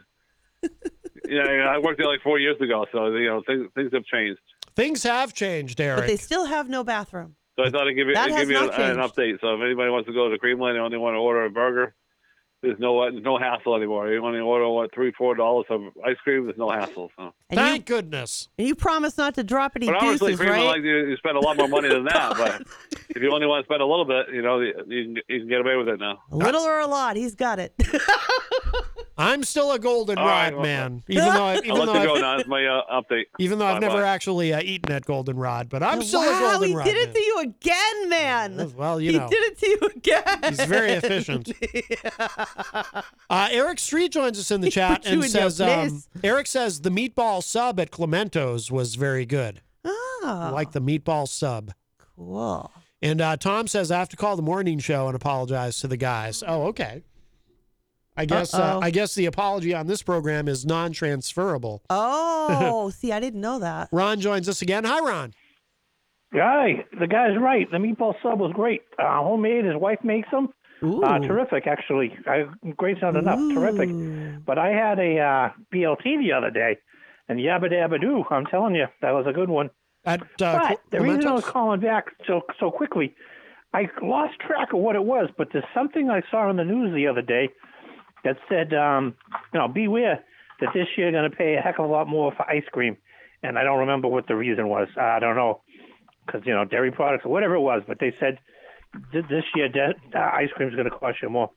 yeah, I worked there like four years ago, so you know things things have changed. Things have changed, Eric. but they still have no bathroom. So I thought I'd give you, That I'd has give you an, not an update. So if anybody wants to go to Creamland and only want to order a burger, there's no there's no hassle anymore. You want to order what three four dollars of ice cream? There's no hassle. So. And Thank goodness. And you promise not to drop any But obviously, deuces, Creamland right? like you, you spend a lot more money than that. but if you only want to spend a little bit, you know, you, you can you can get away with it now. a little or a lot, he's got it. I'm still a goldenrod All right, well, man, even though I, I'll even let though you go I've, now. That's my uh, update. even though I've Bye-bye. never actually uh, eaten at goldenrod, but I'm still a wow, he did it man. to you again, man. Well, you he know. He did it to you again. He's very efficient. Uh, Eric Street joins us in the chat and says, um. Eric says the meatball sub at Clemento's was very good. Oh, I like the meatball sub. cool. And uh, Tom says, I have to call the morning show and apologize to the guys. Oh, okay. I guess uh, I guess the apology on this program is non-transferable. Oh, see, I didn't know that. Ron joins us again. Hi, Ron. Guy, the guy's right. The meatball sub was great. Uh, homemade. His wife makes them. Uh, terrific, actually. I, great's not enough. Terrific. But I had a uh, BLT the other day, and yabba dabba doo. I'm telling you, that was a good one. At uh, but the reason I was calling back so so quickly, I lost track of what it was. But there's something I saw on the news the other day that said, um, you know, beware that this year you're going to pay a heck of a lot more for ice cream. And I don't remember what the reason was. I don't know, because you know dairy products or whatever it was. But they said th- this year de- uh, ice cream is going to cost you more.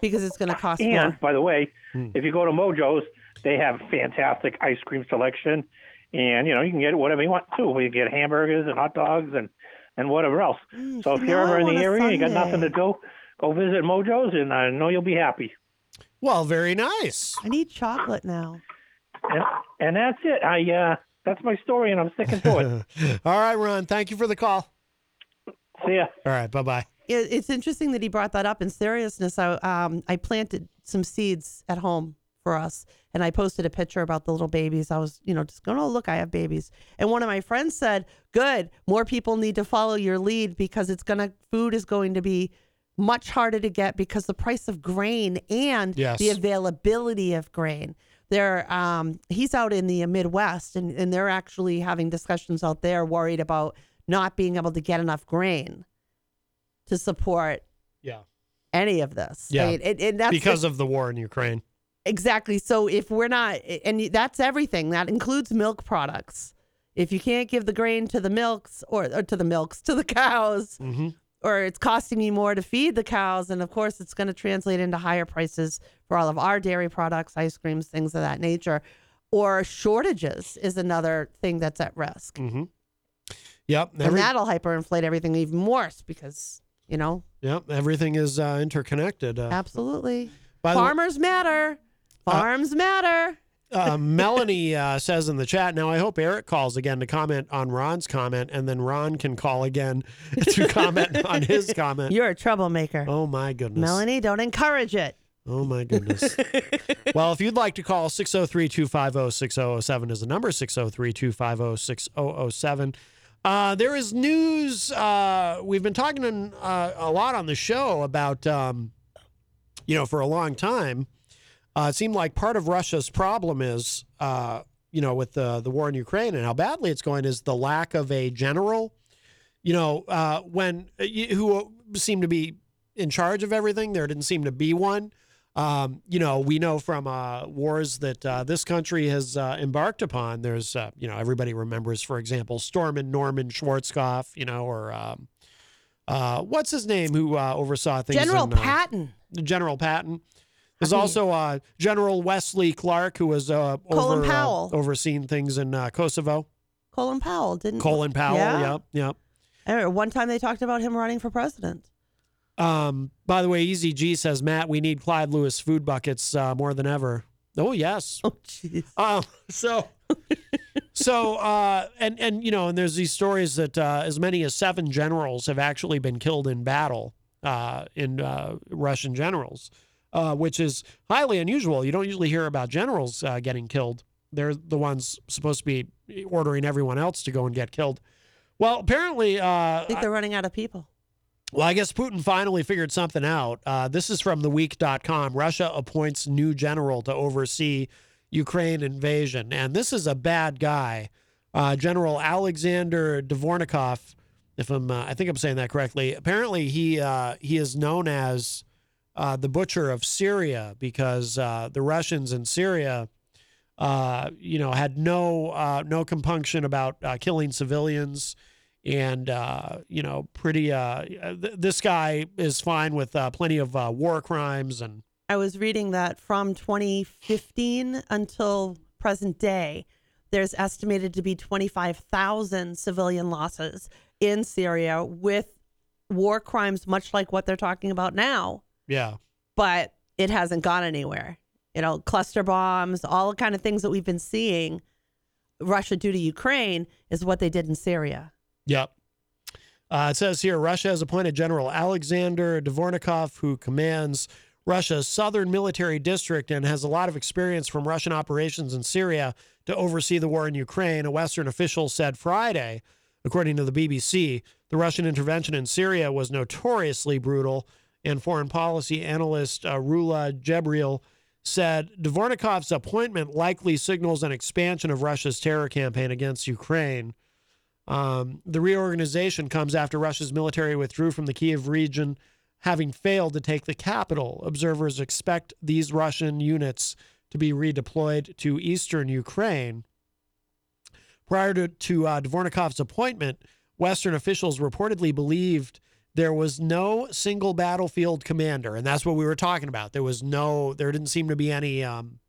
Because it's going to cost And more. by the way, Hmm. if you go to Mojo's, they have fantastic ice cream selection, and you know you can get whatever you want too. You can get hamburgers and hot dogs and and whatever else. so if you're ever in the area, and you got nothing to do, go visit Mojo's, and I know you'll be happy. Well, very nice. I need chocolate now. And, and that's it. I uh, that's my story, and I'm sticking to it. All right, Ron. Thank you for the call. See ya. All right. Bye bye. It, it's interesting that he brought that up. In seriousness, I um I planted some seeds at home for us, and I posted a picture about the little babies. I was, you know, just going, oh look, I have babies. And one of my friends said, "Good, more people need to follow your lead because it's gonna food is going to be." Much harder to get because the price of grain and Yes. the availability of grain. They're um, he's out in the Midwest and, and they're actually having discussions out there worried about not being able to get enough grain to support Yeah. any of this. Yeah. Right? And, and that's because of the war in Ukraine. exactly. So if we're not, and that's everything. That includes milk products. If you can't give the grain to the milks or, or to the milks to the cows, Mm-hmm. Or it's costing me more to feed the cows, and of course it's going to translate into higher prices for all of our dairy products, ice creams, things of that nature. or shortages is another thing that's at risk. Mm-hmm. Yep. and that'll hyperinflate everything even worse because, you know, Yep. Everything is uh, interconnected. Uh, absolutely. by the Farmers matter. Farms matter. Uh, Melanie uh, says in the chat. Now, I hope Eric calls again to comment on Ron's comment, and then Ron can call again to comment on his comment. You're a troublemaker. Oh my goodness, Melanie, don't encourage it. Oh my goodness. well, if you'd like to call 603 250 6007 is the number 603 250 6007. Uh, There is news. Uh, we've been talking uh, a lot on the show about, um, you know, for a long time. Uh, it seemed like part of Russia's problem is, uh, you know, with the, the war in Ukraine and how badly it's going is the lack of a general you know, uh, when who seemed to be in charge of everything, there didn't seem to be one. Um, you know, we know from uh, wars that uh, this country has uh, embarked upon. There's, uh, you know, everybody remembers, for example, Stormin Norman Schwarzkopf, you know, or um, uh, what's his name who uh, oversaw things? General in, uh, Patton. General Patton. There's I mean- also uh, General Wesley Clark, who was uh, Colin over, uh, Powell. overseeing things in uh, Kosovo. Colin Powell didn't. Colin Powell, Yeah. I remember one time they talked about him running for president. Um, by the way, Eazy-G says, Matt, we need Clyde Lewis food buckets uh, more than ever. Oh yes. Oh jeez. Um, so, so, uh, and and you know, and there's these stories that uh, as many as seven generals have actually been killed in battle uh, in uh, Russian generals, uh, which is highly unusual. You don't usually hear about generals uh, getting killed. They're the ones supposed to be ordering everyone else to go and get killed. Well, apparently, uh, I think they're running out of people. well, I guess Putin finally figured something out. Uh, this is from theweek.com. Russia appoints new general to oversee Ukraine invasion. And this is a bad guy. Uh, general Alexander Dvornikov, if I'm, uh, I think I'm saying that correctly. Apparently, he uh, he is known as uh, the butcher of Syria because uh, the Russians in Syria, uh, you know, had no uh, no compunction about uh, killing civilians, and uh, you know, pretty. Th- this guy is fine with plenty of war crimes and. I was reading that from 2015 until present day, there's estimated to be 25,000 civilian losses in Syria with war crimes, much like what they're talking about now. Yeah. But it hasn't gone anywhere. You know, cluster bombs, all the kind of things that we've been seeing Russia do to Ukraine is what they did in Syria. Yep. Uh, it says here Russia has appointed General Alexander Dvornikov, who commands Russia's southern military district and has a lot of experience from Russian operations in Syria to oversee the war in Ukraine. A Western official said Friday, according to the BBC, the Russian intervention in Syria was notoriously brutal. And foreign policy analyst uh, Rula Jebreal said Dvornikov's appointment likely signals an expansion of Russia's terror campaign against Ukraine. Um, the reorganization comes after Russia's military withdrew from the Kiev region, having failed to take the capital. Observers expect these Russian units to be redeployed to eastern Ukraine. Prior to, to uh, Dvornikov's appointment, Western officials reportedly believed there was no single battlefield commander, and that's what we were talking about. There was no, there didn't seem to be any um,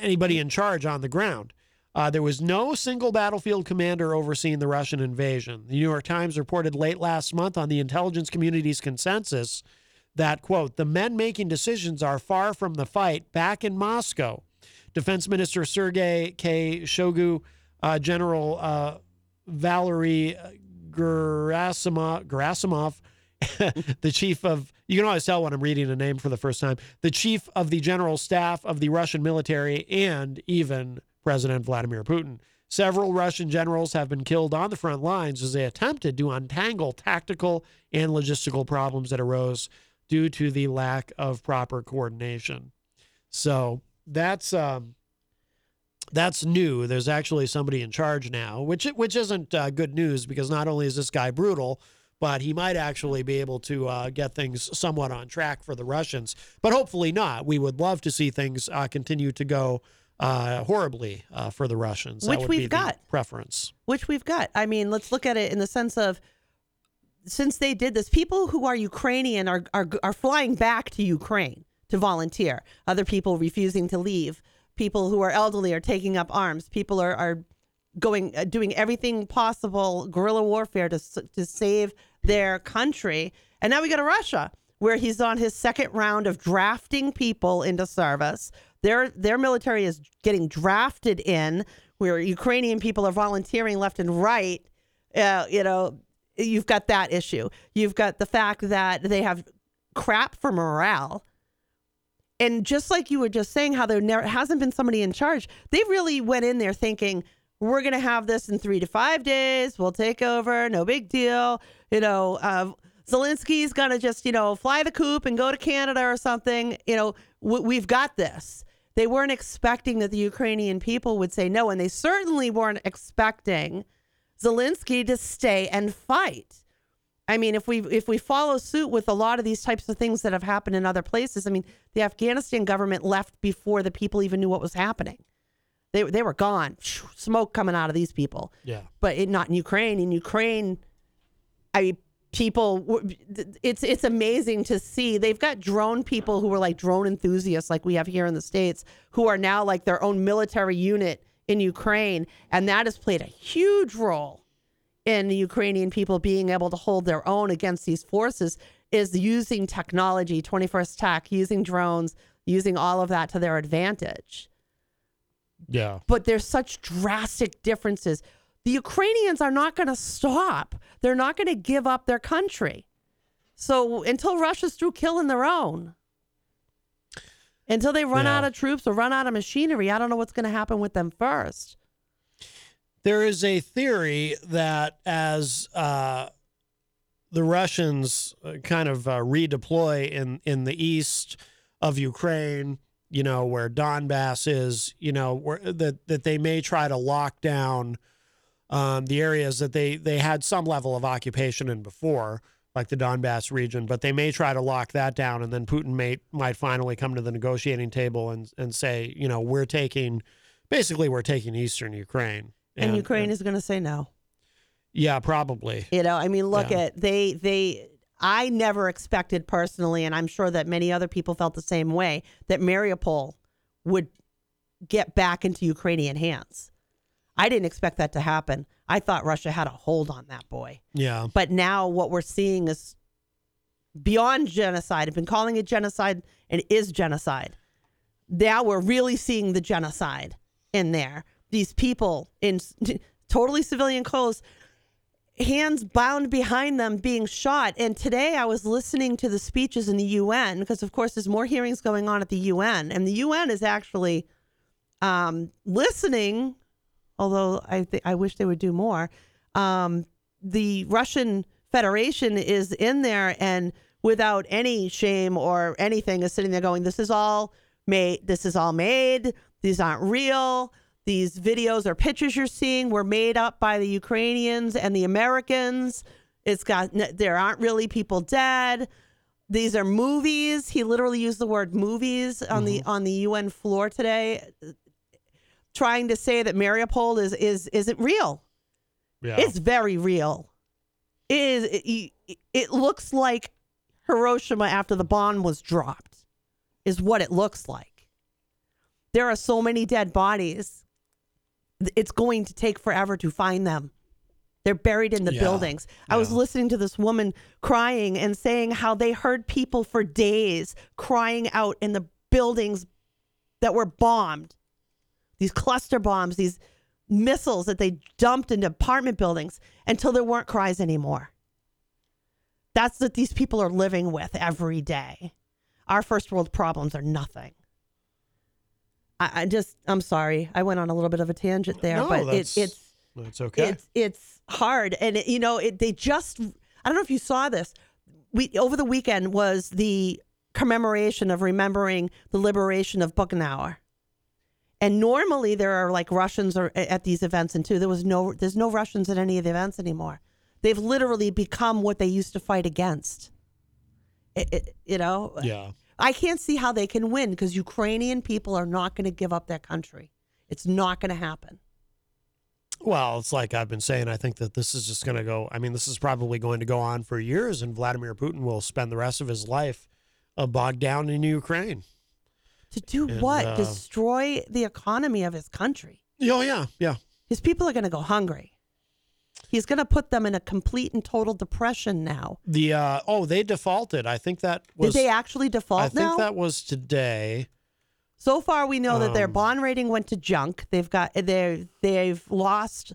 anybody in charge on the ground. Uh, there was no single battlefield commander overseeing the Russian invasion. The New York Times reported late last month on the intelligence community's consensus that, quote, the men making decisions are far from the fight back in Moscow. Defense Minister Sergei K. Shoigu, uh, General uh, Valery Gerasimov, the chief of, you can always tell when I'm reading a name for the first time, the chief of the general staff of the Russian military, and even President Vladimir Putin. Several Russian generals have been killed on the front lines as they attempted to untangle tactical and logistical problems that arose due to the lack of proper coordination. So that's um, that's new. There's actually somebody in charge now, which which isn't uh, good news because not only is this guy brutal, but he might actually be able to uh, get things somewhat on track for the Russians. But hopefully not. We would love to see things uh, continue to go uh, horribly uh, for the Russians. That Which we've got. preference. which we've got. I mean, let's look at it in the sense of since they did this, people who are Ukrainian are are, are flying back to Ukraine to volunteer. Other people refusing to leave people who are elderly are taking up arms. People are are going uh, doing everything possible guerrilla warfare to to save their country. And now we go to Russia, where he's on his second round of drafting people into service. Their their military is getting drafted in, where Ukrainian people are volunteering left and right. Uh, you know, you've got that issue. You've got the fact that they have crap for morale. And just like you were just saying, how there never hasn't been somebody in charge, they really went in there thinking, we're going to have this in three to five days. We'll take over. No big deal. You know, uh, Zelensky's going to just, you know, fly the coop and go to Canada or something. You know, w- we've got this. They weren't expecting that the Ukrainian people would say no. And they certainly weren't expecting Zelensky to stay and fight. I mean, if we if we follow suit with a lot of these types of things that have happened in other places, I mean, the Afghanistan government left before the people even knew what was happening. They they were gone, smoke coming out of these people. Yeah. But it, not in Ukraine. In Ukraine, I people. It's it's amazing to see. They've got drone people who are like drone enthusiasts, like we have here in the states, who are now like their own military unit in Ukraine, and that has played a huge role in the Ukrainian people being able to hold their own against these forces is using technology, 21st tech, using drones, using all of that to their advantage. Yeah. But there's such drastic differences. The Ukrainians are not going to stop. They're not going to give up their country. So until Russia's through killing their own, until they run Yeah. out of troops or run out of machinery, I don't know what's going to happen with them first. There is a theory that as uh, the Russians uh, kind of uh, redeploy in, in the east of Ukraine, you know, where Donbass is, you know, where, that, that they may try to lock down um, the areas that they, they had some level of occupation in before, like the Donbass region, but they may try to lock that down. And then Putin may, might finally come to the negotiating table and, and say, you know, we're taking, basically, we're taking eastern Ukraine. And, Ukraine uh, is going to say no. Yeah, probably. You know, I mean, look Yeah. at they they. I never expected personally, and I'm sure that many other people felt the same way that Mariupol would get back into Ukrainian hands. I didn't expect that to happen. I thought Russia had a hold on that boy. Yeah. But now what we're seeing is beyond genocide. I've been calling it genocide and it is genocide. Now we're really seeing the genocide in there. These people in totally civilian clothes, hands bound behind them being shot. And today I was listening to the speeches in the UN because, of course, there's more hearings going on at the UN. And the UN is actually um, listening, although I, th- I wish they would do more. Um, the Russian Federation is in there and without any shame or anything is sitting there going, This is all made, this is all made, these aren't real. These videos or pictures you're seeing were made up by the Ukrainians and the Americans. It's got there aren't really people dead. These are movies. He literally used the word movies on the mm-hmm. on the UN floor today, trying to say that Mariupol is is isn't real. Yeah. It's very real. It is. It, it looks like Hiroshima after the bomb was dropped, is what it looks like. There are so many dead bodies. It's going to take forever to find them. They're buried in the Yeah, buildings. I was listening to this woman crying and saying how they heard people for days crying out in the buildings that were bombed. These cluster bombs, these missiles that they dumped into apartment buildings until there weren't cries anymore. That's what these people are living with every day. Our first world problems are nothing. I, I just, I'm sorry. I went on a little bit of a tangent there, No, but it, it's, It's okay. it's it's hard, and it, you know, it, they just. I don't know if you saw this. We over the weekend was the commemoration of remembering the liberation of Buchenwald. And normally there are like Russians or at these events, and too there was no there's no Russians at any of the events anymore. They've literally become what they used to fight against. It, it, you know, Yeah. I can't see how they can win because Ukrainian people are not going to give up their country. It's not going to happen. Well, it's like I've been saying. I think that this is just going to go. I mean, this is probably going to go on for years, and Vladimir Putin will spend the rest of his life uh, bogged down in Ukraine. To do And, what? uh, Destroy the economy of his country. Oh yeah, yeah. His people are going to go hungry. He's going to put them in a complete and total depression now. The uh, oh, they defaulted. I think that was. Did they actually default I think that was today. So far, we know that their Um, bond rating went to junk. They've got they they've lost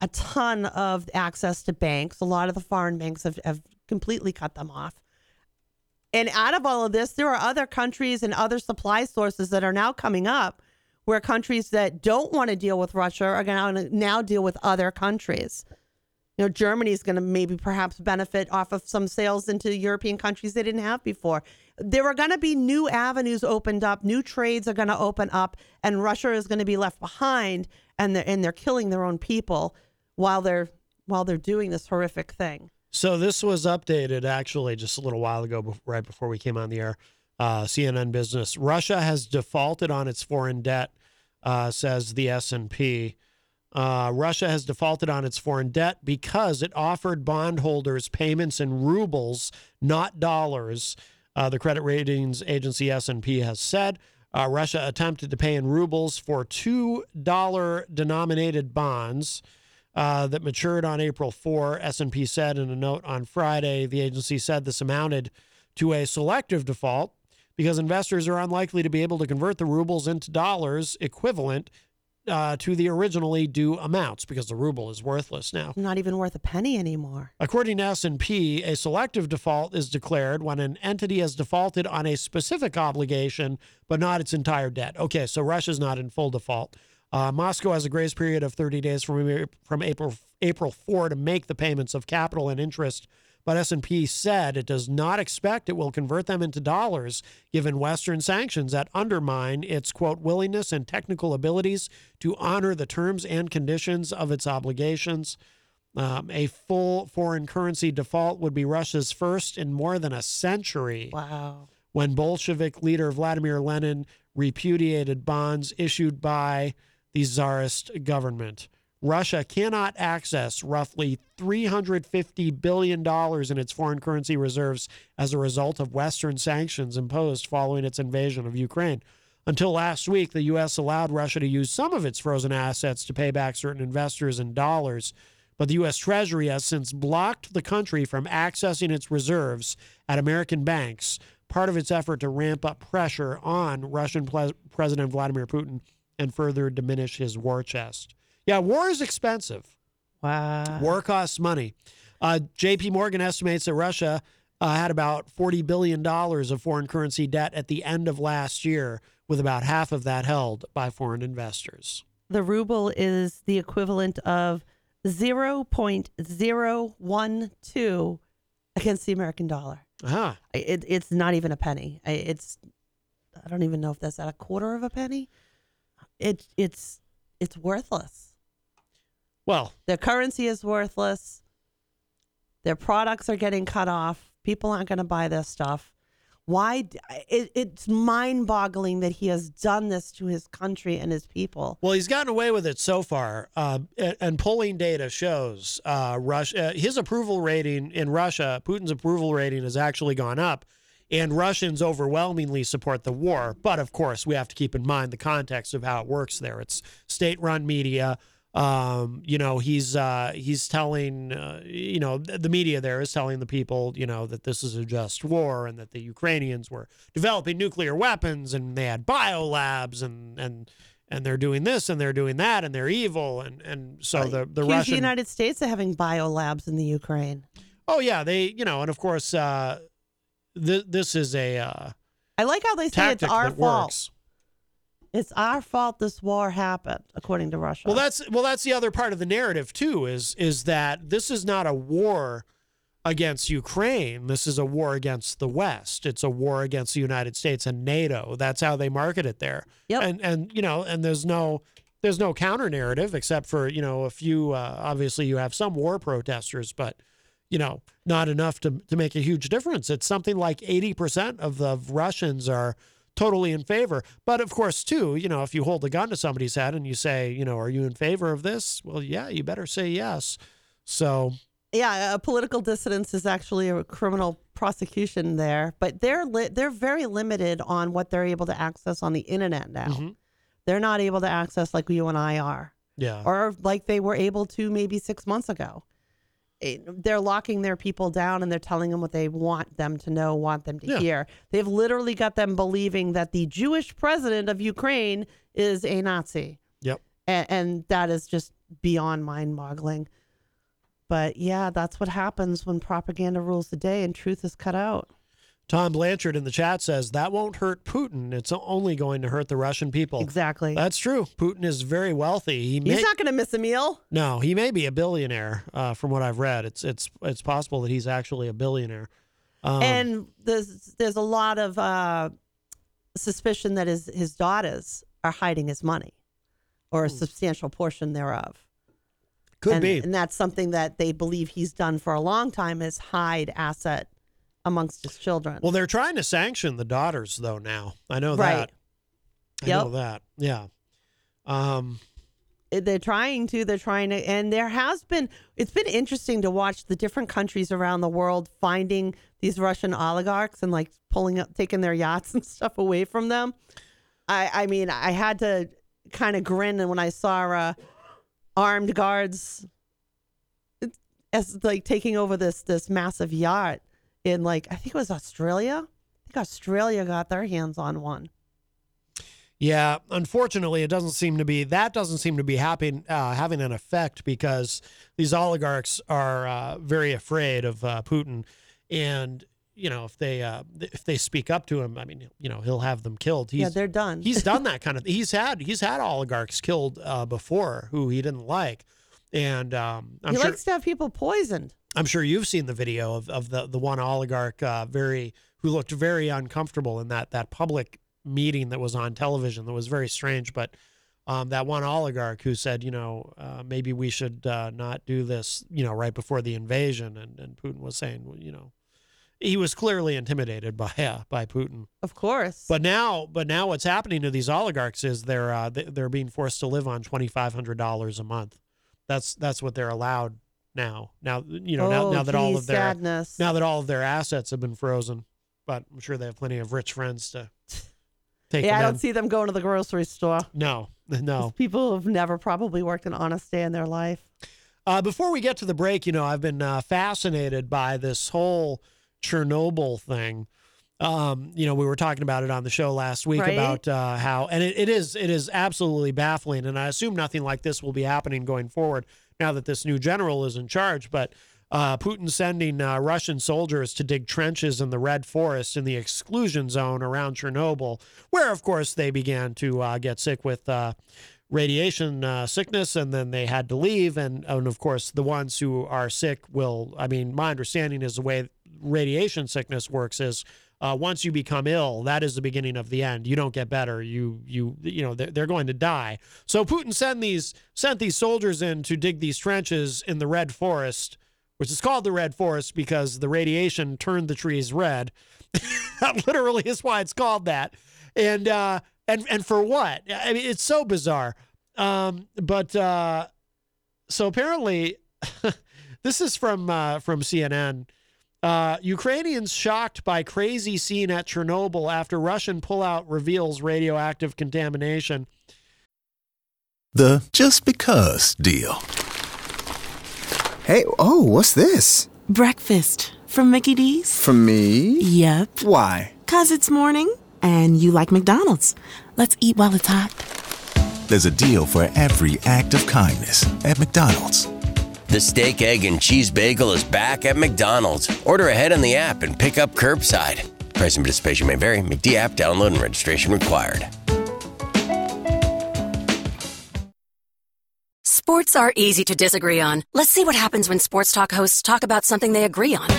a ton of access to banks. A lot of the foreign banks have, have completely cut them off. And out of all of this, there are other countries and other supply sources that are now coming up, where countries that don't want to deal with Russia are going to now deal with other countries. You know, Germany is going to maybe perhaps benefit off of some sales into European countries they didn't have before. There are going to be new avenues opened up, new trades are going to open up, and Russia is going to be left behind, and they're and they're killing their own people while they're while they're doing this horrific thing. So this was updated actually just a little while ago, right before we came on the air. Uh, CNN Business: Russia has defaulted on its foreign debt, uh, says the S and P. Uh, Russia has defaulted on its foreign debt because it offered bondholders payments in rubles, not dollars. Uh, the credit ratings agency S&P has said uh, Russia attempted to pay in rubles for two dollar denominated bonds uh, that matured on April 4. S&P said in a note on Friday, the agency said this amounted to a selective default because investors are unlikely to be able to convert the rubles into dollars equivalent uh, to the originally due amounts because the ruble is worthless now. Not even worth a penny anymore. According to S&P, a selective default is declared when an entity has defaulted on a specific obligation but not its entire debt. Okay, so Russia's not in full default. Uh, Moscow has a grace period of 30 days from from April April 4 to make the payments of capital and interest. But S&P said it does not expect it will convert them into dollars given Western sanctions that undermine its quote willingness and technical abilities to honor the terms and conditions of its obligations. Um, a full foreign currency default would be Russia's first in more than a century. Wow. When Bolshevik leader Vladimir Lenin repudiated bonds issued by the Tsarist government. Russia cannot access roughly $350 billion in its foreign currency reserves as a result of Western sanctions imposed following its invasion of Ukraine. Until last week, the U.S. allowed Russia to use some of its frozen assets to pay back certain investors in dollars. But the U.S. Treasury has since blocked the country from accessing its reserves at American banks, part of its effort to ramp up pressure on Russian President Vladimir Putin and further diminish his war chest. Yeah, war is expensive. Wow. War costs money. Uh, JP Morgan estimates that Russia uh, had about $40 billion of foreign currency debt at the end of last year, with about half of that held by foreign investors. The ruble is the equivalent of 0.012 against the American dollar. Ah. It, it's not even a penny. I- It's I don't even know if that's at a quarter of a penny. It it's it's worthless. Well, Their currency is worthless. Their products are getting cut off. People aren't going to buy their stuff. Why? It, it's mind boggling that he has done this to his country and his people. Well, he's gotten away with it so far, uh, and, and polling data shows uh, Russia his approval rating in Russia, Putin's approval rating has actually gone up, and Russians overwhelmingly support the war. But of course, we have to keep in mind the context of how it works there. It's state-run media. Um, you know, he's uh, he's telling uh, you know th- the media there is telling the people you know that this is a just war and that the Ukrainians were developing nuclear weapons and they had biolabs and and and they're doing this and they're doing that and they're evil and and so the the Russian the United States are having biolabs in the Ukraine. oh yeah they you know and of course uh, th- this is a uh, I like how they say it's our fault. works. It's our fault this war happened, according to Russia. Well, that's well, that's the other part of the narrative too. Is is that this is not a war against Ukraine. This is a war against the West. It's a war against the United States and NATO. That's how they market it there. Yep. And and you know, and there's no there's no counter narrative except for you know a few. Uh, obviously, you have some war protesters, but you know, not enough to to make a huge difference. It's something like eighty percent of the Russians are totally in favor. But of course, too, you know, if you hold a gun to somebody's head and you say, you know, are you in favor of this? Well, yeah, you better say yes. So, Yeah, a political dissidence is actually a criminal prosecution there, but they're li- they're very limited on what they're able to access on the internet now. Mm-hmm. They're not able to access like you and I are, Yeah. or like they were able to maybe six months ago. They're locking their people down and they're telling them what they want them to know, want them to Yeah. hear. They've literally got them believing that the Jewish president of Ukraine is a Nazi Yep. and, and that is just beyond mind-boggling. But yeah, that's what happens when propaganda rules the day and truth is cut out. Tom Blanchard in the chat says that won't hurt Putin. It's only going to hurt the Russian people. Exactly. That's true. Putin is very wealthy. He may, He's not going to miss a meal. no, he may be a billionaire. Uh, from what I've read, it's it's it's possible that he's actually a billionaire. Um, and there's there's a lot of uh, suspicion that his his daughters are hiding his money, or a substantial portion thereof. Could and, be. and that's something that they believe he's done for a long time is hide asset amongst his children. well, they're trying to sanction the daughters though. Now I know Right. that. I Yep. know that. Yeah. Um. Uh, they're trying to they're trying to and there has been it's been interesting to watch the different countries around the world finding these russian oligarchs and like pulling up taking their yachts and stuff away from them i i mean i had to kind of grin and when i saw uh armed guards as like taking over this this massive yacht in like i think it was australia. I think australia got their hands on one. Yeah, unfortunately, it doesn't seem to be that doesn't seem to be having uh, having an effect because these oligarchs are uh, very afraid of uh, Putin, and you know if they uh, if they speak up to him, I mean, you know, he'll have them killed. He's, yeah they're done. he's done that kind of. He's had he's had oligarchs killed uh, before who he didn't like, and um, he sure likes to have people poisoned I'm sure you've seen the video of, of the, the one oligarch uh, very who looked very uncomfortable in that that public meeting that was on television that was very strange. But um, that one oligarch who said, you know, uh, maybe we should uh, not do this, you know, right before the invasion, and, and Putin was saying, well, you know, he was clearly intimidated by uh, by Putin. of course But now, but now, what's happening to these oligarchs is they're uh, they- they're being forced to live on twenty five hundred dollars a month. That's that's what they're allowed now. Now you know now, Oh, now that all of their sadness. now that all of their assets have been frozen. But I'm sure they have plenty of rich friends to take yeah, I don't in. see them going to the grocery store. No, no. People have never probably worked an honest day in their life. Uh, before we get to the break, you know, I've been uh, fascinated by this whole Chernobyl thing. Um, you know, we were talking about it on the show last week Right. about uh, how, and it, it is it is absolutely baffling. And I assume nothing like this will be happening going forward now that this new general is in charge. But uh, Putin sending uh, Russian soldiers to dig trenches in the Red Forest in the exclusion zone around Chernobyl, where of course they began to uh, get sick with. Uh, radiation uh, sickness and then they had to leave and, and of course the ones who are sick will i mean my understanding is the way radiation sickness works is uh, once you become ill that is the beginning of the end. You don't get better. You you you know they're, they're going to die. So putin sent these sent these soldiers in to dig these trenches in the red forest which is called the red forest because the radiation turned the trees red. That literally is why it's called that. And uh and and for what? I mean it's so bizarre. Um but uh so apparently this is from uh from cnn uh, Ukrainians shocked by crazy scene at Chernobyl after Russian pullout reveals radioactive contamination. The just because deal. Hey, oh, what's this? Breakfast from Mickey D's? From me? Yep. Why? Cause it's morning and you like McDonald's. Let's eat while it's hot. There's a deal for every act of kindness at McDonald's. The steak, egg, and cheese bagel is back at McDonald's. Order ahead on the app and pick up curbside. Price and participation may vary. McD app download and registration required. Sports are easy to disagree on. Let's see what happens when sports talk hosts talk about something they agree on. No,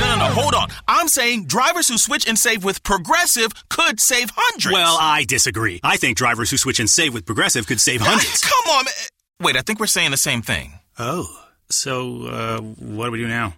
no, no, hold on. I'm saying drivers who switch and save with Progressive could save hundreds. Well, I disagree. I think drivers who switch and save with Progressive could save hundreds. Come on, man. Wait, I think we're saying the same thing. Oh, so uh, what do we do now?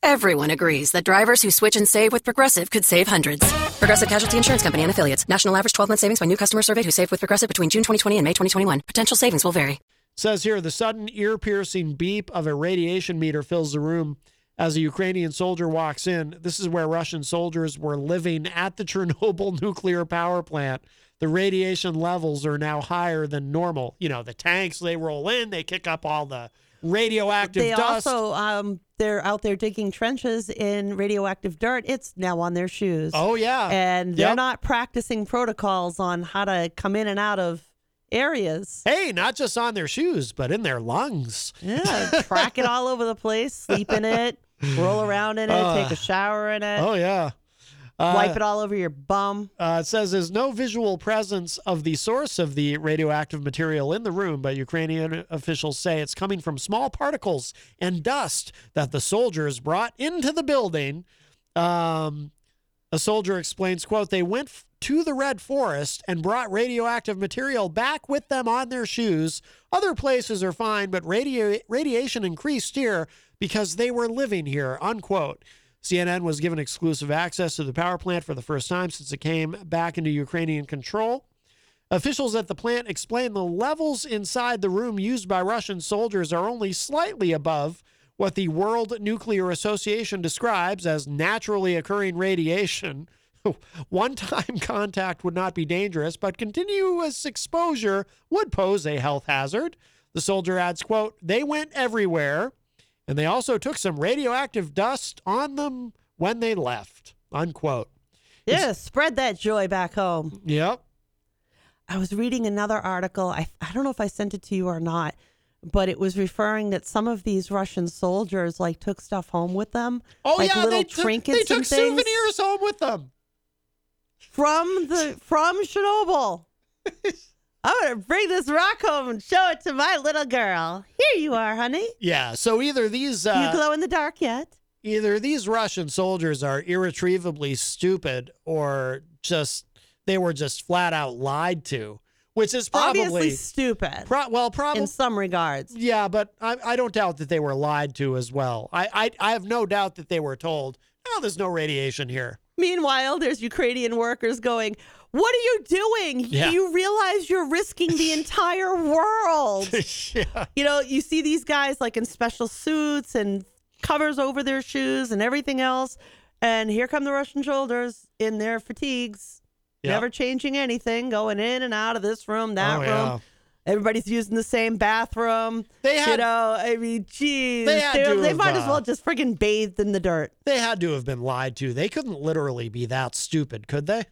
Everyone agrees that drivers who switch and save with Progressive could save hundreds. Progressive Casualty Insurance Company and affiliates. National average 12 month savings by new customer surveyed who saved with Progressive between June 2020 and May 2021. Potential savings will vary. Says here the sudden ear piercing beep of a radiation meter fills the room as a Ukrainian soldier walks in. This is where Russian soldiers were living at the Chernobyl nuclear power plant. The radiation levels are now higher than normal. You know, the tanks, they roll in, they kick up all the radioactive They dust. also um, they're out there digging trenches in radioactive dirt. It's now on their shoes. Oh, yeah. and they're Yep. not practicing protocols on how to come in and out of areas. hey, not just on their shoes, but in their lungs. Yeah, track it all over the place, sleep in it, roll around in it, Uh, take a shower in it, Oh, yeah. Uh, wipe it all over your bum. Uh, it says there's no visual presence of the source of the radioactive material in the room, but Ukrainian officials say it's coming from small particles and dust that the soldiers brought into the building. Um, a soldier explains, "quote They went f- to the red forest and brought radioactive material back with them on their shoes. Other places are fine, but radio- radiation increased here because they were living here." Unquote. CNN was given exclusive access to the power plant for the first time since it came back into Ukrainian control. Officials at the plant explained the levels inside the room used by Russian soldiers are only slightly above what the World Nuclear Association describes as naturally occurring radiation. One time contact would not be dangerous, but continuous exposure would pose a health hazard. The soldier adds, quote, they went everywhere, and they also took some radioactive dust on them when they left, unquote. Yeah, spread that joy back home. Yep. I was reading another article. I, I don't know if I sent it to you or not, but it was referring that some of these Russian soldiers like took stuff home with them. Oh like yeah, little they took, trinkets they took souvenirs home with them. from the from Chernobyl. I'm gonna bring this rock home and show it to my little girl. Here you are, honey. Yeah. So either these you uh, glow in the dark yet? either these Russian soldiers are irretrievably stupid, or just they were just flat out lied to, which is probably Obviously stupid. Pro- well, probably in some regards. Yeah, but I, I don't doubt that they were lied to as well. I, I I have no doubt that they were told, "Oh, there's no radiation here." Meanwhile, there's Ukrainian workers going, What are you doing? Yeah. You realize you're risking the entire world. yeah. You know, you see these guys like in special suits and covers over their shoes and everything else. And here come the Russian soldiers in their fatigues, Yep. never changing anything, going in and out of this room, that Oh, room. yeah. Everybody's using the same bathroom. They you had- know, I mean, geez. They had they to they have, might as uh, well just friggin' bathed in the dirt. They had to have been lied to. They couldn't literally be that stupid, could they?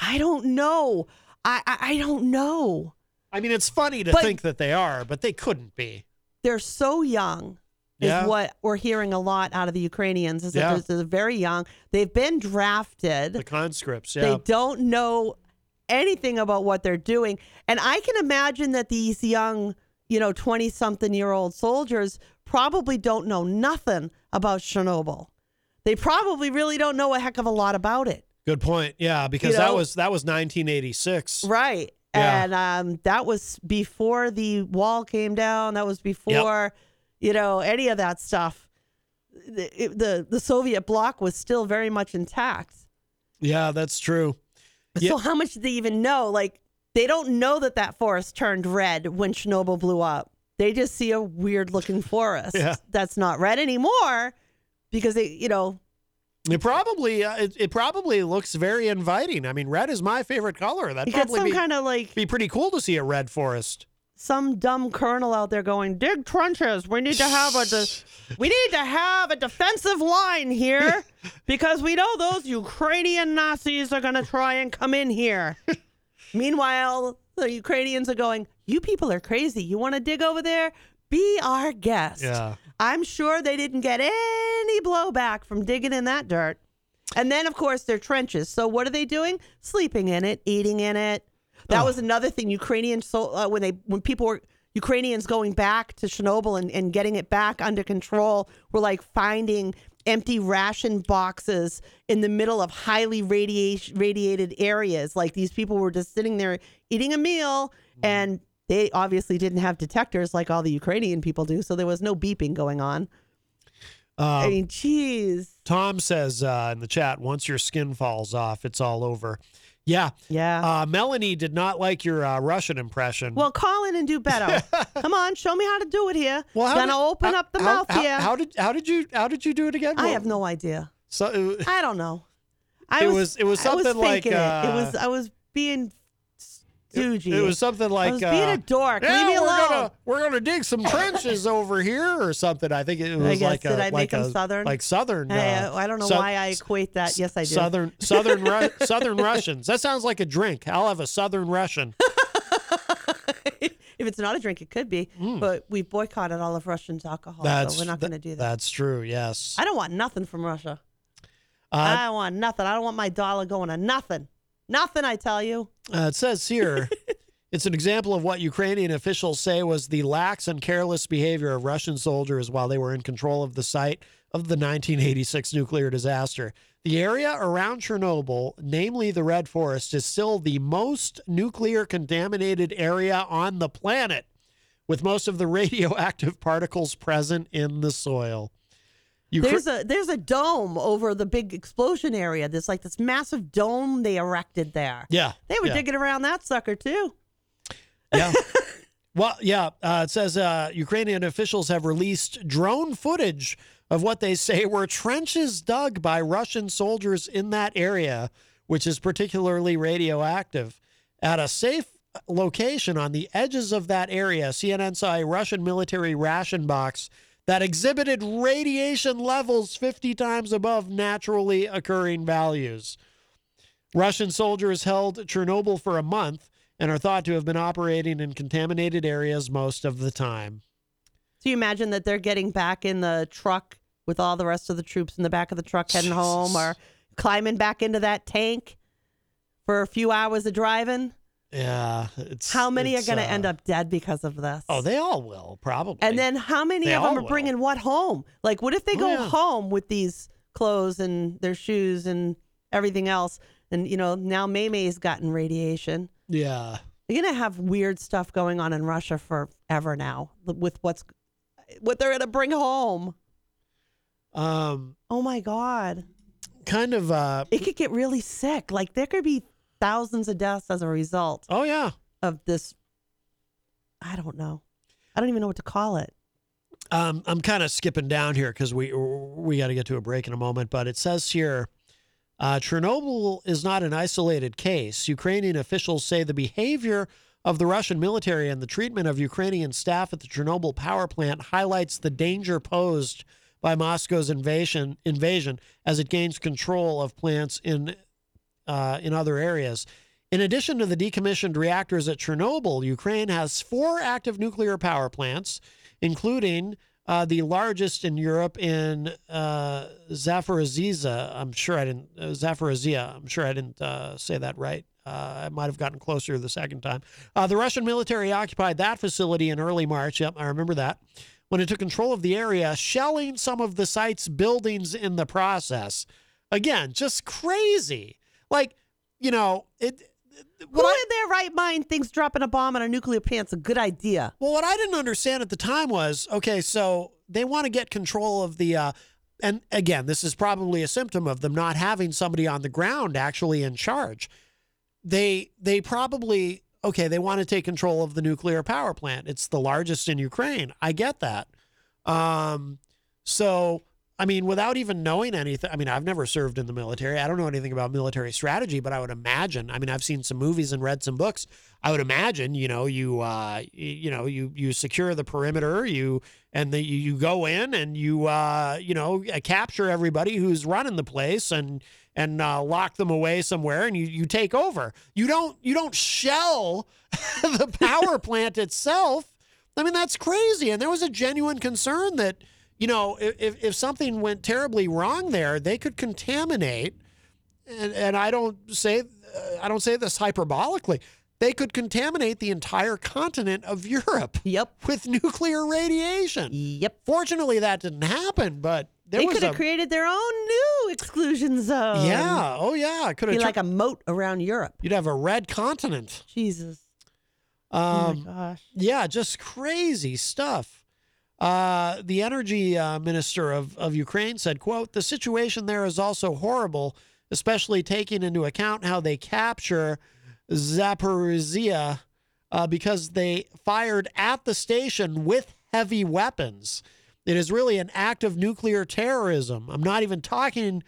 I don't know. I I, I don't know. I mean, it's funny to But- think that they are, but they couldn't be. They're so young. Is Yeah. what we're hearing a lot out of the Ukrainians. Is Yeah. that they're, they're very young. They've been drafted. The conscripts, yeah. They don't know anything about what they're doing. And I can imagine that these young, you know, 20 something year old soldiers probably don't know nothing about Chernobyl. They probably really don't know a heck of a lot about it. Good point. Yeah, because that know- was that was 1986. Right. Yeah. And um, that was before the wall came down. That was before, you know, any of that stuff. The, it- the the Soviet bloc was still very much intact. Yeah, that's true. So how much do they even know? Like they don't know that that forest turned red when Chernobyl blew up. They just see a weird looking forest Yeah. that's not red anymore because they, you know, It probably uh, it, it probably looks very inviting. I mean, red is my favorite color. Got probably some be, kind of like be pretty cool to see a red forest. some dumb colonel out there going, dig trenches. We need to have a de- we need to have a defensive line here because we know those Ukrainian Nazis are going to try and come in here. Meanwhile, the Ukrainians are going, you people are crazy. You want to dig over there? Be our guest. Yeah. I'm sure they didn't get any blowback from digging in that dirt. And then, of course, their trenches. So what are they doing? Sleeping in it, eating in it. That was another thing. Ukrainian so uh, when they when people were Ukrainians going back to Chernobyl and, and getting it back under control were like finding empty ration boxes in the middle of highly radiation radiated areas. Like these people were just sitting there eating a meal and they obviously didn't have detectors like all the Ukrainian people do, so there was no beeping going on. I Um, mean, jeez. Tom says uh, in the chat, once your skin falls off, it's all over. Yeah. Yeah. Uh, Melanie did not like your uh, Russian impression. Well, call in and do better. Come on, show me how to do it here. Well, how Gonna did- open how- up the how- mouth how- here. How did how did you how did you do it again? I What- have no idea. So I don't know. I It was, was- it was I something like, faking it. uh, it was I was being it was something like I was being uh, a dork. Yeah, Leave me we're alone. Gonna, we're gonna dig some trenches over here or something. I think it was I guess like did a I like make a, southern? like southern. Hey, uh, I don't know sou- why I equate that. Yes, I do. Southern southern Ru- southern Russians. That sounds like a drink. I'll have a southern Russian. if it's not a drink, it could be. But we boycotted all of Russian's alcohol, That's so we're not th- going to do that. That's true. Yes. I don't want nothing from Russia. Uh, I don't want nothing. I don't want my dollar going to nothing. Nothing, I tell you. Uh, it says here it's an example of what Ukrainian officials say was the lax and careless behavior of Russian soldiers while they were in control of the site of the 1986 nuclear disaster. The area around Chernobyl, namely the Red Forest, is still the most nuclear contaminated area on the planet, with most of the radioactive particles present in the soil. Ukra- There's a there's a dome over the big explosion area. There's like this massive dome they erected there. yeah. They were yeah. digging around that sucker too. Yeah. well, yeah. Uh, it says uh, Ukrainian officials have released drone footage of what they say were trenches dug by Russian soldiers in that area, which is particularly radioactive. At a safe location on the edges of that area, CNN saw a Russian military ration box that exhibited radiation levels 50 times above naturally occurring values. Russian soldiers held Chernobyl for a month and are thought to have been operating in contaminated areas most of the time. So you imagine that they're getting back in the truck with all the rest of the troops in the back of the truck heading home or climbing back into that tank for a few hours of driving. Yeah, it's How many are going to uh, end up dead because of this? Oh, they all will probably. And then how many They of them are will. bringing what home? Like, what if they Oh, go yeah. home with these clothes and their shoes and everything else? And, you know, now Maymay's gotten radiation. yeah, You're going to have weird stuff going on in Russia forever now with what's what they're going to bring home. um, Oh my God. kind of. Uh, It could get really sick. Like, there could be thousands of deaths as a result oh yeah. of this. I don't know. I don't even know what to call it. Um, I'm kind of skipping down here because we we got to get to a break in a moment. But it says here, uh, Chernobyl is not an isolated case. Ukrainian officials say the behavior of the Russian military and the treatment of Ukrainian staff at the Chernobyl power plant highlights the danger posed by Moscow's invasion invasion as it gains control of plants in uh, in other areas. In addition to the decommissioned reactors at Chernobyl, Ukraine has four active nuclear power plants, including uh, the largest in Europe in uh, Zaporizhzhia. I'm sure I didn't uh, Zaporizhia. I'm sure I didn't uh, say that right. Uh, I might have gotten closer the second time. Uh, the Russian military occupied that facility in early March. Yep, I remember that. When it took control of the area, shelling some of the site's buildings in the process. Again, just crazy. Like, you know, it. Who in their right mind thinks dropping a bomb on a nuclear plant's a good idea? Well, what I didn't understand at the time was okay, so they want to get control of the, uh, and again, this is probably a symptom of them not having somebody on the ground actually in charge. They they probably okay, they want to take control of the nuclear power plant. It's the largest in Ukraine. I get that. Um, so I mean, without even knowing anything, I mean, I've never served in the military. I don't know anything about military strategy, but I would imagine. I mean, I've seen some movies and read some books. I would imagine, you know, you, uh, you know, you you secure the perimeter, you and the, you go in and you, uh, you know, uh, capture everybody who's running the place and and uh, lock them away somewhere, and you you take over. You don't you don't shell the power plant itself. I mean, that's crazy. And there was a genuine concern that, you know, if, if something went terribly wrong there, they could contaminate. And, and I don't say, uh, I don't say this hyperbolically. They could contaminate the entire continent of Europe. Yep. With nuclear radiation. Yep. Fortunately, that didn't happen, but there they could have created their own new exclusion zone. yeah. Oh yeah. Could Be have like a moat around Europe. You'd have a red continent. Jesus. Um, oh my gosh. Yeah, just crazy stuff. Uh, the energy uh, minister of, of Ukraine said, quote, the situation there is also horrible especially taking into account how they capture Zaporizhia uh, because they fired at the station with heavy weapons. It is really an act of nuclear terrorism. I'm not even talking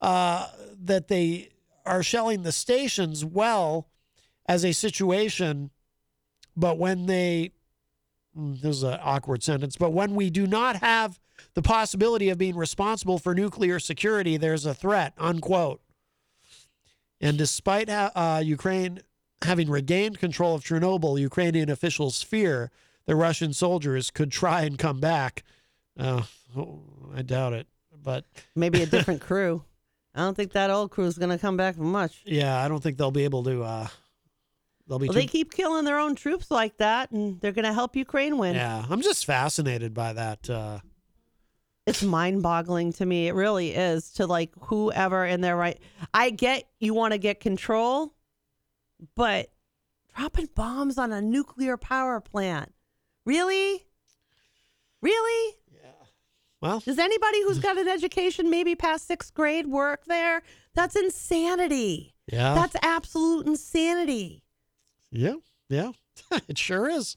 uh, that they are shelling the stations well as a situation, but when they, this is an awkward sentence, but when we do not have the possibility of being responsible for nuclear security, there's a threat, unquote. And despite uh, Ukraine having regained control of Chernobyl, Ukrainian officials fear the Russian soldiers could try and come back. Uh, I doubt it, but maybe a different crew. I don't think that old crew is going to come back much. Yeah, I don't think they'll be able to. Uh, they'll be. Well, too, they keep killing their own troops like that, and they're going to help Ukraine win. Yeah, I'm just fascinated by that. Uh, it's mind-boggling to me. It really is. To like whoever in their right. I get you want to get control, but dropping bombs on a nuclear power plant, really, really. Yeah. Well, does anybody who's got an education, maybe past sixth grade, work there? That's insanity. Yeah. That's absolute insanity. Yeah, yeah, it sure is.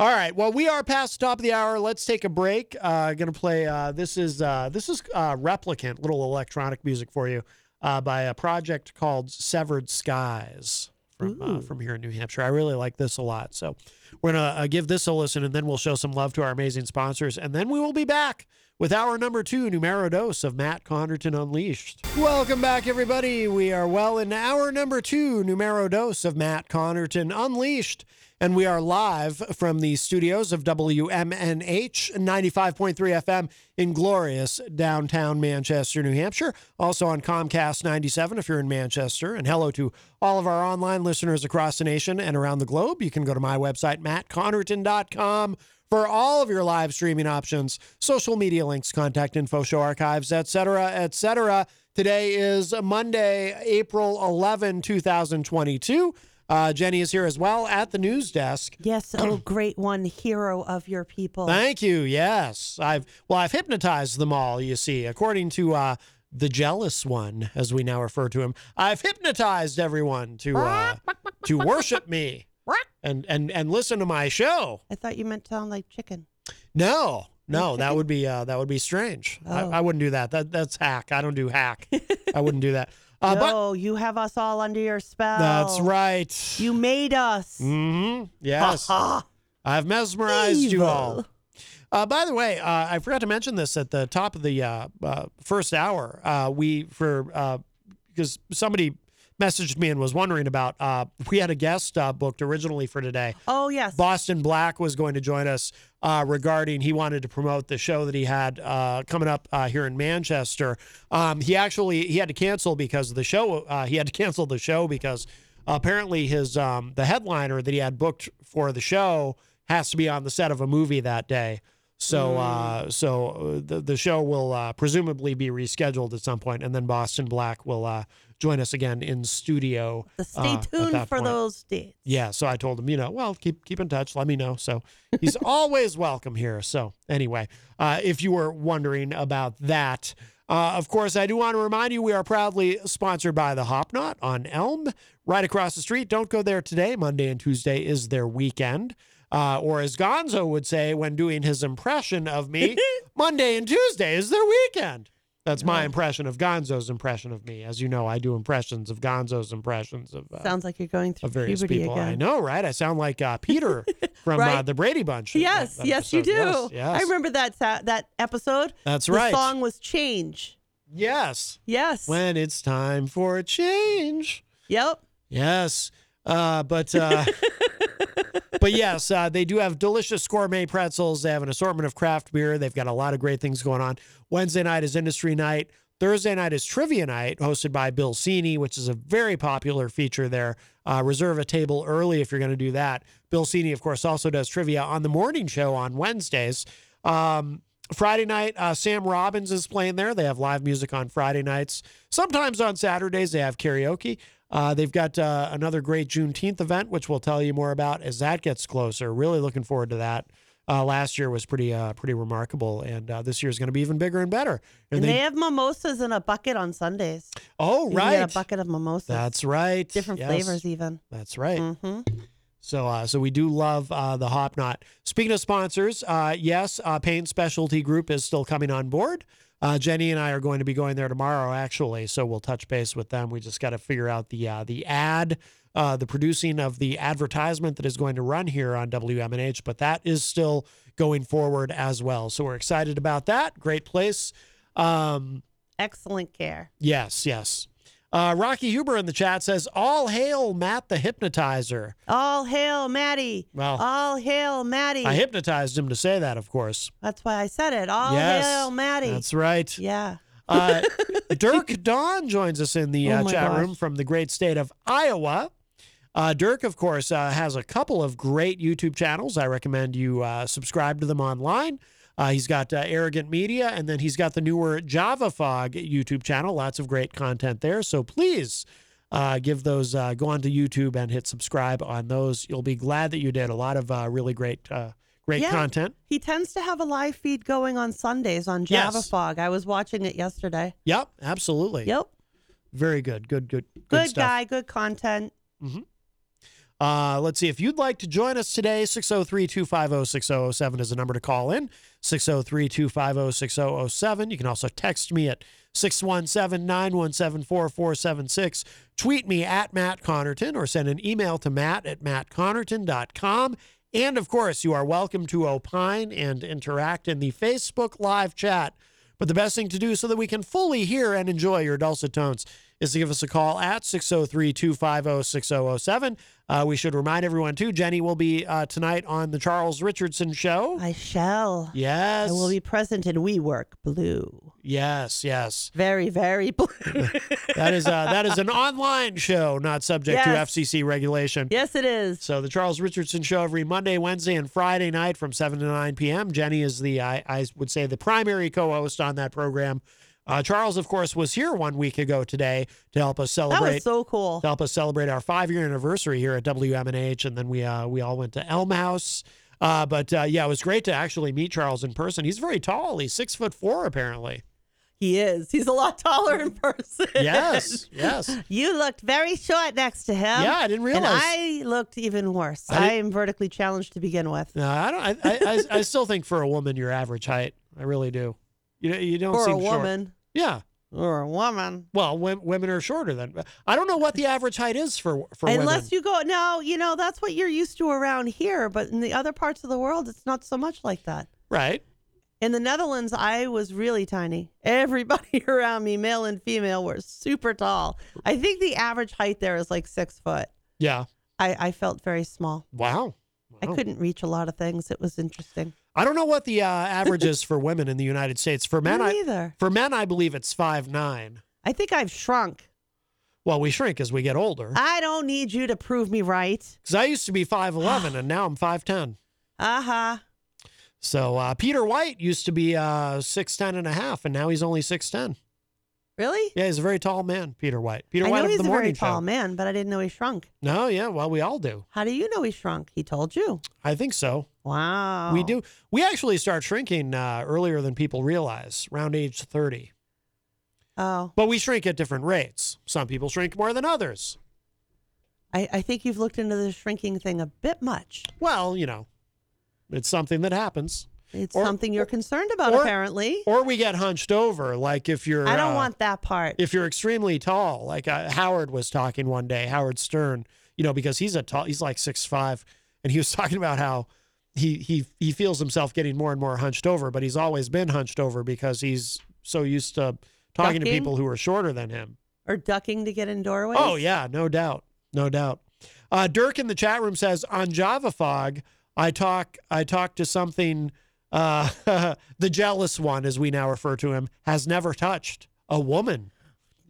All right. Well, we are past the top of the hour. Let's take a break. Uh, gonna play. Uh, this is uh, this is uh, replicant, little electronic music for you uh, by a project called Severed Skies from uh, from here in New Hampshire. I really like this a lot. So we're gonna uh, give this a listen, and then we'll show some love to our amazing sponsors, and then we will be back with our number two numero dose of Matt Connarton Unleashed. Welcome back, everybody. We are well in our number two numero dose of Matt Connarton Unleashed. And we are live from the studios of WMNH 95.3 FM in glorious downtown Manchester, New Hampshire. Also on Comcast 97 if you're in Manchester. And hello to all of our online listeners across the nation and around the globe. You can go to my website, mattconnarton.com for all of your live streaming options, social media links, contact info, show archives, etc., etc. Today is Monday, April 11, 2022. Uh, Jenny is here as well at the news desk. Yes, oh great one, hero of your people. Thank you. Yes, I've well, I've hypnotized them all. You see, according to uh, the jealous one, as we now refer to him, I've hypnotized everyone to uh, to worship me and and and listen to my show. I thought you meant sound like chicken. No, no, that would be uh, that would be strange. Oh. I, I wouldn't do that. That that's hack. I don't do hack. I wouldn't do that. Uh, but no, you have us all under your spell. that's right. You made us. Mm-hmm. Yes, I've mesmerized you all. Uh, by the way, uh, I forgot to mention this at the top of the uh, uh, first hour. Uh, we for uh, because somebody messaged me and was wondering about. Uh, we had a guest uh, booked originally for today. Oh yes. Boston Black was going to join us uh, regarding he wanted to promote the show that he had uh, coming up uh, here in Manchester. Um, he actually he had to cancel because of the show. Uh, he had to cancel the show because apparently his um, the headliner that he had booked for the show has to be on the set of a movie that day. So, uh, so uh, the the show will uh, presumably be rescheduled at some point, and then Boston Black will uh, join us again in studio. So stay uh, tuned for point. those dates. Yeah, so I told him, you know, well, keep keep in touch, let me know. So he's always welcome here. So anyway, uh, if you were wondering about that, uh, of course, I do want to remind you we are proudly sponsored by the Hop Knot on Elm, right across the street. Don't go there today. Monday and Tuesday is their weekend. Uh, or as Gonzo would say when doing his impression of me, Monday and Tuesday is their weekend. That's my impression of Gonzo's impression of me. As you know, I do impressions of Gonzo's impressions of uh, Sounds like you're going through of various puberty people. again. I know, right? I sound like uh, Peter from uh, Right. the Brady Bunch. Yes, That- that yes, you do. episode. Yes, yes. I remember that sa- that episode. That's right. the song was "Change." Yes. Yes. When it's time for a change. Yep. Yes. Uh, but uh, but yes, uh, they do have delicious gourmet pretzels. They have an assortment of craft beer. They've got a lot of great things going on. Wednesday night is industry night. Thursday night is trivia night, hosted by Bill Cini, which is a very popular feature there. Uh, reserve a table early if you're going to do that. Bill Cini, of course, also does trivia on the morning show on Wednesdays. Um, Friday night, uh, Sam Robbins is playing there. They have live music on Friday nights. Sometimes on Saturdays, they have karaoke. Uh, they've got uh, another great Juneteenth event, which we'll tell you more about as that gets closer. Really looking forward to that. uh, last year was pretty uh, pretty remarkable, and uh, this year is going to be even bigger and better. And, they, have mimosas in a bucket on Sundays. oh You get right, a bucket of mimosas. that's right, different Yes. flavors even. That's right. hmm So, uh, so we do love uh, the Hop Knot. Speaking of sponsors, uh, yes, uh, Paint Specialty Group is still coming on board. Uh, Jenny and I are going to be going there tomorrow, actually. So we'll touch base with them. We just got to figure out the uh, the ad, uh, the producing of the advertisement that is going to run here on WMNH. But that is still going forward as well. So we're excited about that. Great place. Um, Excellent care. yes, yes. Uh, Rocky Huber in the chat says, "All hail Matt the Hypnotizer." All hail Maddie. Well, All hail Maddie. I hypnotized him to say that, of course. That's why I said it. All yes, hail Maddie. That's right. Yeah. Uh, Dirk Don joins us in the Oh uh, chat gosh. room from the great state of Iowa. Uh, Dirk, of course, uh, has a couple of great YouTube channels. I recommend you uh, subscribe to them online. Uh, he's got uh, Arrogant Media, and then he's got the newer Java Fog YouTube channel. Lots of great content there. So please uh, give those, uh, go onto YouTube and hit subscribe on those. You'll be glad that you did. A lot of uh, really great, uh, great Yeah. content. He tends to have a live feed going on Sundays on Java Yes. Fog. I was watching it yesterday. Yep, absolutely. Yep. Very good. Good, good, good, Good, stuff. guy, good content. Uh, let's see. If you'd like to join us today, 603 250 6007 is the number to call in. 603 250 6007. You can also text me at 617 917 4476. Tweet me at Matt Connarton or send an email to matt at mattconnarton.com. And of course, you are welcome to opine and interact in the Facebook live chat. But the best thing to do so that we can fully hear and enjoy your dulcet tones is to give us a call at 603 250 6007. Uh, we should remind everyone, too, Jenny will be uh, tonight on The Charles Richardson Show. I shall. Yes. I will be present in We Work Blue. Yes, yes. Very, very blue. That is, uh, that is an online show, not subject Yes. to FCC regulation. yes, it is. So the Charles Richardson Show every Monday, Wednesday, and Friday night from 7 to 9 p.m. Jenny is the, I, I would say, the primary co-host on that program. Uh, Charles, of course, was here one week ago today to help us celebrate. That was so cool. to help us celebrate our five-year anniversary here at WMNH, and then we uh, we all went to Elm House. Uh, but uh, yeah, it was great to actually meet Charles in person. He's very tall. He's six foot four, apparently. He is. He's a lot taller in person. Yes, yes. You looked very short next to him. Yeah, I didn't realize. And I looked even worse. I, I, am vertically challenged to begin with. No, I don't. I, I, I, I still think for a woman, you're average height. I really do. You you don't For a seem short. woman. Yeah. Or a woman. Well, wom- women are shorter than. I don't know what the average height is for for Unless women. you go, no, you know, that's what you're used to around here. But in the other parts of the world, it's not so much like that. right. In the Netherlands, I was really tiny. Everybody around me, male and female, were super tall. I think the average height there is like six foot. Yeah. I, I felt very small. Wow. I couldn't reach a lot of things. It was interesting. I don't know what the uh, average is for women in the United States. For men, Me I for men, I believe it's five nine. I think I've shrunk. Well, we shrink as we get older. I don't need you to prove me right. Because I used to be five eleven, and now I'm five ten. Uh huh. So uh, Peter White used to be uh, six ten and a half, and now he's only six ten. Really? Yeah, he's a very tall man, Peter White. Peter I White know he's a very tall show. man, but I didn't know he shrunk. No, yeah, well, we all do. How do you know he shrunk? He told you. I think so. Wow. We do. We actually start shrinking uh, earlier than people realize, around age 30. Oh, But we shrink at different rates. Some people shrink more than others. I, I think you've looked into the shrinking thing a bit much. Well, you know, it's something that happens. It's Or- something you're concerned about, or- apparently. Or we get hunched over, like if you're. I don't uh, want that part. If you're extremely tall, like uh, Howard was talking one day, Howard Stern, you know, because he's a tall, he's like six five, and he was talking about how he he he feels himself getting more and more hunched over, but he's always been hunched over because he's so used to talking to people who are shorter than him. or ducking to get in doorways. Oh yeah, no doubt, no doubt. Uh, Dirk in the chat room says on Java Fog, I talk I talk to something. Uh, the jealous one, as we now refer to him, has never touched a woman.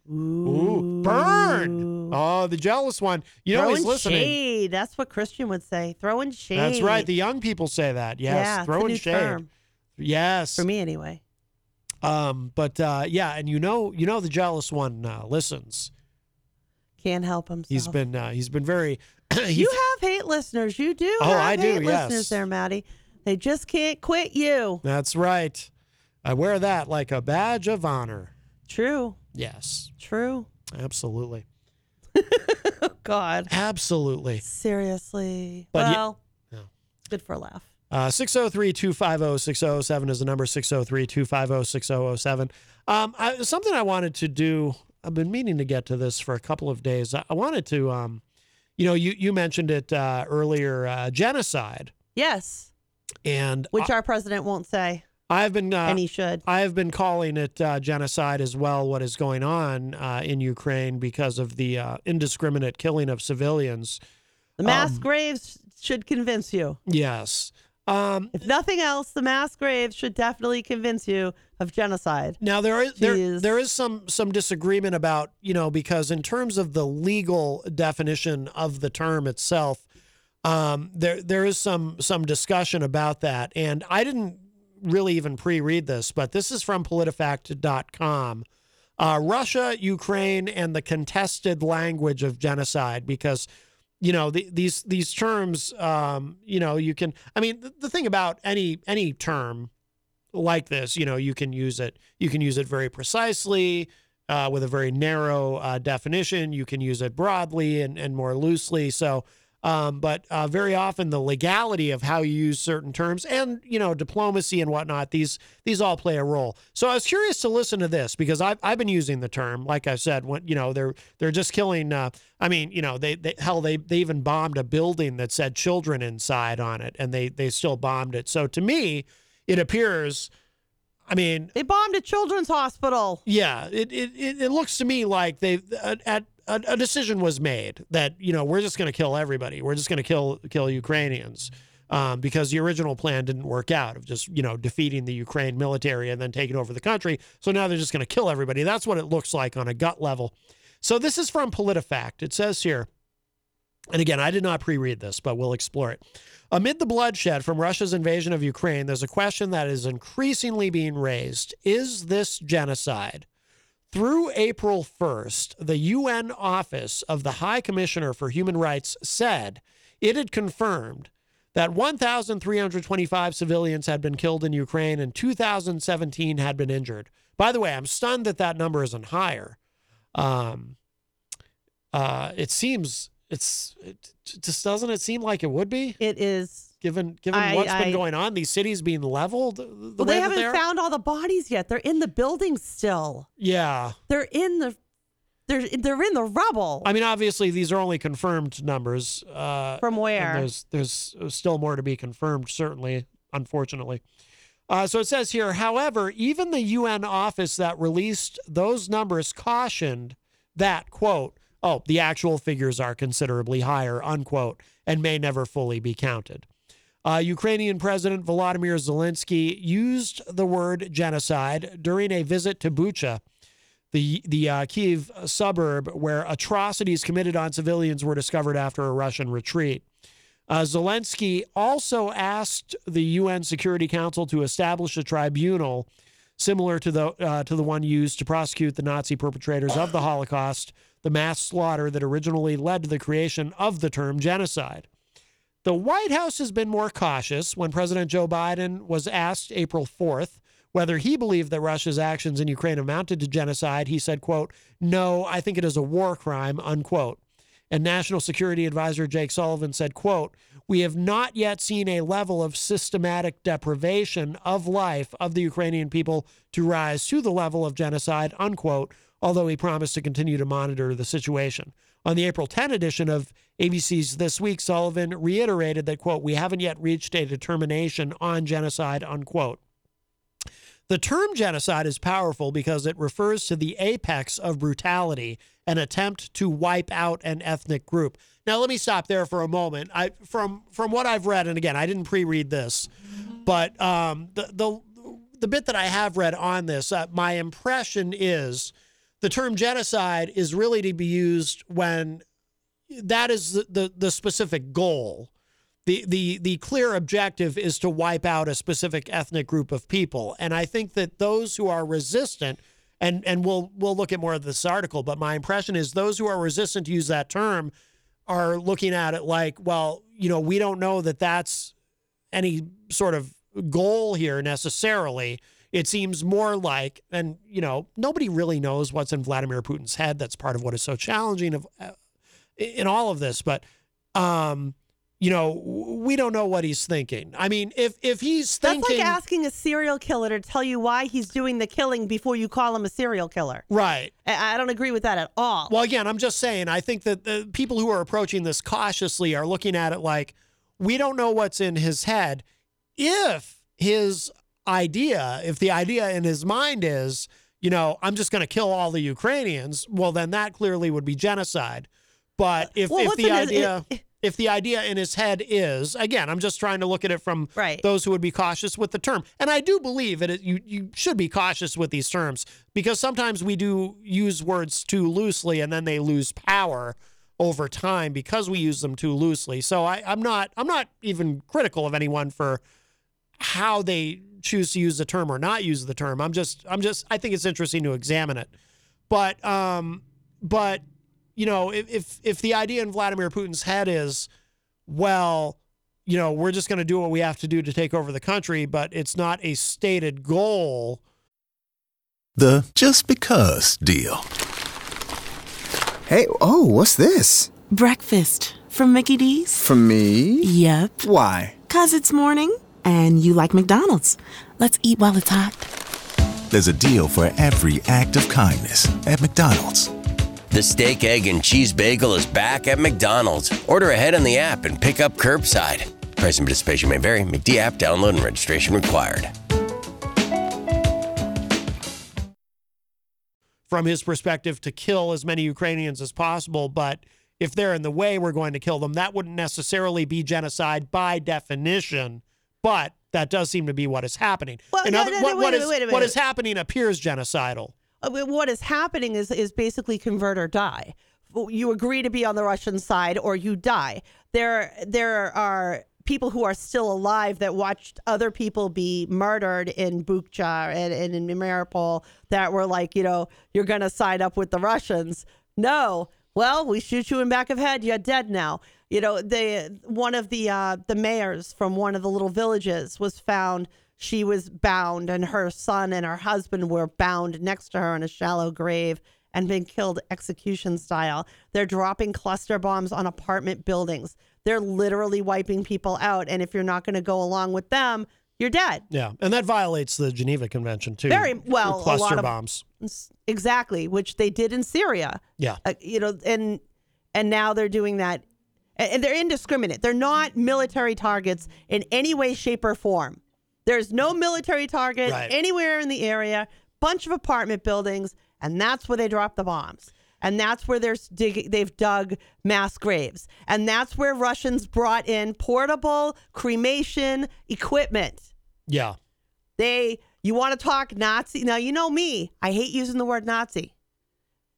Ooh, burn! Oh, the jealous one. You know he's listening. shade. That's what Christian would say. Throwing shade. That's right. The young people say that. Yes, yeah, throwing shade. term. Yes. For me, anyway. Um, but uh, yeah, and you know, you know, the jealous one uh, listens. Can't help himself. He's been uh, he's been very. he you have hate listeners. You do. Oh, have I do, Hate yes. listeners there, Maddie. They just can't quit you. That's right. I wear that like a badge of honor. True. Yes. True. Absolutely. God. Absolutely. Seriously. But well, good for a laugh. Uh, 603 250 6007 is the number 603 250 6007. Um, Something I wanted to do, I've been meaning to get to this for a couple of days. I, I wanted to, um, you know, you, you mentioned it uh, earlier uh, genocide. Yes. And Which our president won't say. I've been, uh, And he should. I have been calling it uh, genocide as well. What is going on uh, in Ukraine because of the uh, indiscriminate killing of civilians? The mass Um, graves should convince you. Yes. Um, if nothing else, the mass graves should definitely convince you of genocide. Now there is there, there is some some disagreement about you know because in terms of the legal definition of the term itself, um, there there is some some discussion about that, and I didn't really even pre-read this, but this is from PolitiFact.com. Uh, Russia, Ukraine, and the contested language of genocide, because you know the, these these terms, um, you know, you can. I mean, the, the thing about any any term like this, you know, you can use it. You can use it very precisely uh, with a very narrow uh, definition. You can use it broadly and, and more loosely. So, um, but uh, very often the legality of how you use certain terms and you know diplomacy and whatnot these these all play a role. So I was curious to listen to this because I've I've been using the term like I said when you know they're they're just killing. Uh, I mean you know they, they hell they they even bombed a building that said children inside on it and they they still bombed it. So to me it appears. I mean, they bombed a children's hospital. Yeah, it it, it, looks to me like they at, at a, a decision was made that you know we're just going to kill everybody. We're just going to kill kill Ukrainians um, because the original plan didn't work out of just you know defeating the Ukraine military and then taking over the country. So now they're just going to kill everybody. That's what it looks like on a gut level. So this is from PolitiFact. It says here. And again, I did not pre read this, but we'll explore it. Amid the bloodshed from Russia's invasion of Ukraine, there's a question that is increasingly being raised Is this genocide? Through April 1st, the UN Office of the High Commissioner for Human Rights said it had confirmed that 1,325 civilians had been killed in Ukraine and 2,017 had been injured. By the way, I'm stunned that that number isn't higher. Um, uh, it seems it's it just doesn't it seem like it would be? It is given given I- what's I- been going on. These cities being leveled. The Well, they haven't are? found all the bodies yet. They're in the buildings still. Yeah. They're in the they're they're in the rubble. I mean, obviously, these are only confirmed numbers. Uh, From where? and There's there's still more to be confirmed. Certainly, unfortunately. Uh, so it says here, however, even the UN office that released those numbers cautioned that quote, oh, the actual figures are considerably higher, unquote, and may never fully be counted. Uh, Ukrainian President Volodymyr Zelensky used the word genocide during a visit to Bucha, the the uh, Kiev suburb where atrocities committed on civilians were discovered after a Russian retreat. Uh, Zelensky also asked the UN Security Council to establish a tribunal similar to the uh, to the one used to prosecute the Nazi perpetrators of the Holocaust, the mass slaughter that originally led to the creation of the term genocide. The White House has been more cautious when President Joe Biden was asked April 4th whether he believed that Russia's actions in Ukraine amounted to genocide. He said, quote, "No, I think it is a war crime," unquote. And National Security Advisor Jake Sullivan said, quote, "We have not yet seen a level of systematic deprivation of life of the Ukrainian people to rise to the level of genocide," unquote, although he promised to continue to monitor the situation. On the April 10 edition of ABC's This Week, Sullivan reiterated that, quote, "We haven't yet reached a determination on genocide," unquote. The term genocide is powerful because it refers to the apex of brutality, an attempt to wipe out an ethnic group. Now, let me stop there for a moment. I, from from what I've read, and again, I didn't pre-read this, but um, the the the bit that I have read on this, uh, my impression is the term genocide is really to be used when that is the, the, the specific goal. The, the, the clear objective is to wipe out a specific ethnic group of people. And I think that those who are resistant, and, and we'll, we'll look at more of this article, but my impression is those who are resistant to use that term are looking at it like, well, you know, we don't know that that's any sort of goal here necessarily. It seems more like, and you know, nobody really knows what's in Vladimir Putin's head. That's part of what is so challenging of in all of this. But um, you know, we don't know what he's thinking. I mean, if if he's thinking, That's like asking a serial killer to tell you why he's doing the killing before you call him a serial killer. right, I I don't agree with that at all. Well, again, I'm just saying, I think that the people who are approaching this cautiously are looking at it like we don't know what's in his head. If his idea, if the idea in his mind is, you know, I'm just going to kill all the Ukrainians, well, then that clearly would be genocide. But if, Well, if the in his- idea. if the idea in his head is again, I'm just trying to look at it from Right. those who would be cautious with the term, and I do believe that it, you you should be cautious with these terms because sometimes we do use words too loosely, and then they lose power over time because we use them too loosely. So I, I'm not I'm not even critical of anyone for how they choose to use the term or not use the term. I'm just I'm just I think it's interesting to examine it. But um but you know, if if, if the idea in Vladimir Putin's head is well, you know, we're just going to do what we have to do to take over the country, but it's not a stated goal. The just because deal. Hey, oh, what's this? Breakfast from Mickey D's. From me? Yep. Why? Cause it's morning and you like McDonald's. Let's eat while it's hot. There's a deal for every act of kindness at McDonald's. The steak, egg, and cheese bagel is back at McDonald's. Order ahead on the app and pick up curbside. Price and participation may vary. McD app download and registration required. From his perspective, to kill as many Ukrainians as possible, but if they're in the way, we're going to kill them. That wouldn't necessarily be genocide by definition, but that does seem to be what is happening. Well, no, other- no, no, what- wait what a is- wait a what minute. is happening appears genocidal. What is happening is is basically convert or die. You agree to be on the Russian side or you die. There there are people who are still alive that watched other people be murdered in Bucha and, and in Mariupol that were like, you know, you're going to sign up with the Russians. No. Well, we shoot you in back of head. You're dead now. You know, the one of the uh, the mayors from one of the little villages was found. She was bound, and her son and her husband were bound next to her in a shallow grave and been killed execution style. They're dropping cluster bombs on apartment buildings. They're literally wiping people out. And if you're not going to go along with them, you're dead. Yeah, and that violates the Geneva Convention too. Very well. Cluster a lot of, bombs. Exactly, which they did in Syria. Yeah. Uh, you know, and and now they're doing that, and they're indiscriminate. They're not military targets in any way, shape, or form. There's no military target Right. anywhere in the area. Bunch of apartment buildings, and that's where they drop the bombs. And that's where they're dig- they've dug mass graves. And that's where Russians brought in portable cremation equipment. Yeah. They, you want to talk Nazi? Now, you know me. I hate using the word Nazi.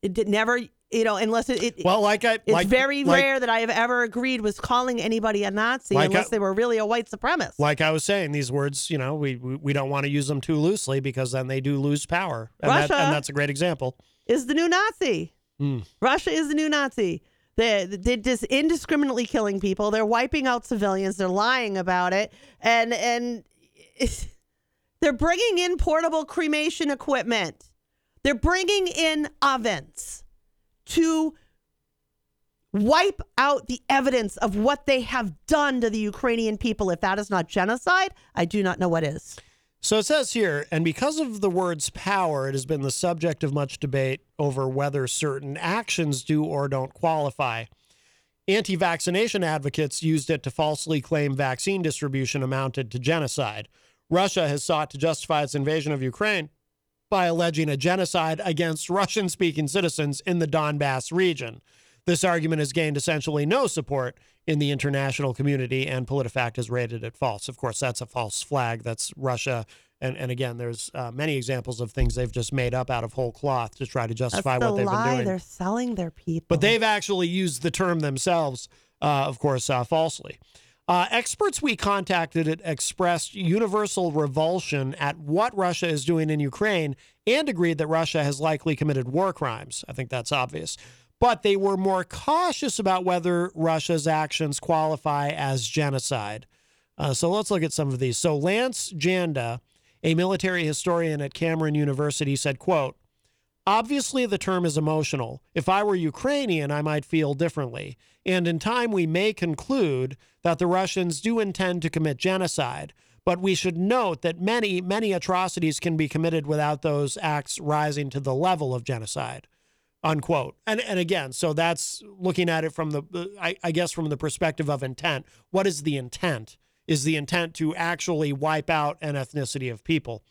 It did never, you know, unless it. it Well, like I, it's like, very like- rare that I have ever agreed with calling anybody a Nazi Like unless I- they were really a white supremacist. Like I was saying, these words, you know, we we, we don't want to use them too loosely because then they do lose power, and, that, and that's a great example. Is the new Nazi. Hmm. Russia is the new Nazi. They, they're just indiscriminately killing people. They're wiping out civilians. They're lying about it, and and they're bringing in portable cremation equipment. They're bringing in ovens to wipe out the evidence of what they have done to the Ukrainian people. If that is not genocide, I do not know what is. So it says here, and because of the word's power, it has been the subject of much debate over whether certain actions do or don't qualify. Anti vaccination advocates used it to falsely claim vaccine distribution amounted to genocide. Russia has sought to justify its invasion of Ukraine by alleging a genocide against Russian speaking citizens in the Donbass region. This argument has gained essentially no support in the international community, and PolitiFact has rated it false. Of course, that's a false flag. That's Russia. And, and again, there's uh, many examples of things they've just made up out of whole cloth to try to justify That's the what they've lie. been doing. They're selling their people. But they've actually used the term themselves, uh, of course, uh, falsely. Uh, experts we contacted it expressed universal revulsion at what Russia is doing in Ukraine and agreed that Russia has likely committed war crimes. I think that's obvious. But they were more cautious about whether Russia's actions qualify as genocide. Uh, so let's look at some of these. So Lance Janda, a military historian at Cameron University, said, quote, Obviously, the term is emotional. If I were Ukrainian, I might feel differently. And in time, we may conclude that the Russians do intend to commit genocide. But we should note that many, many atrocities can be committed without those acts rising to the level of genocide. Unquote. And and again, so that's looking at it from the, I, I guess, from the perspective of intent. What is the intent? Is the intent to actually wipe out an ethnicity of people?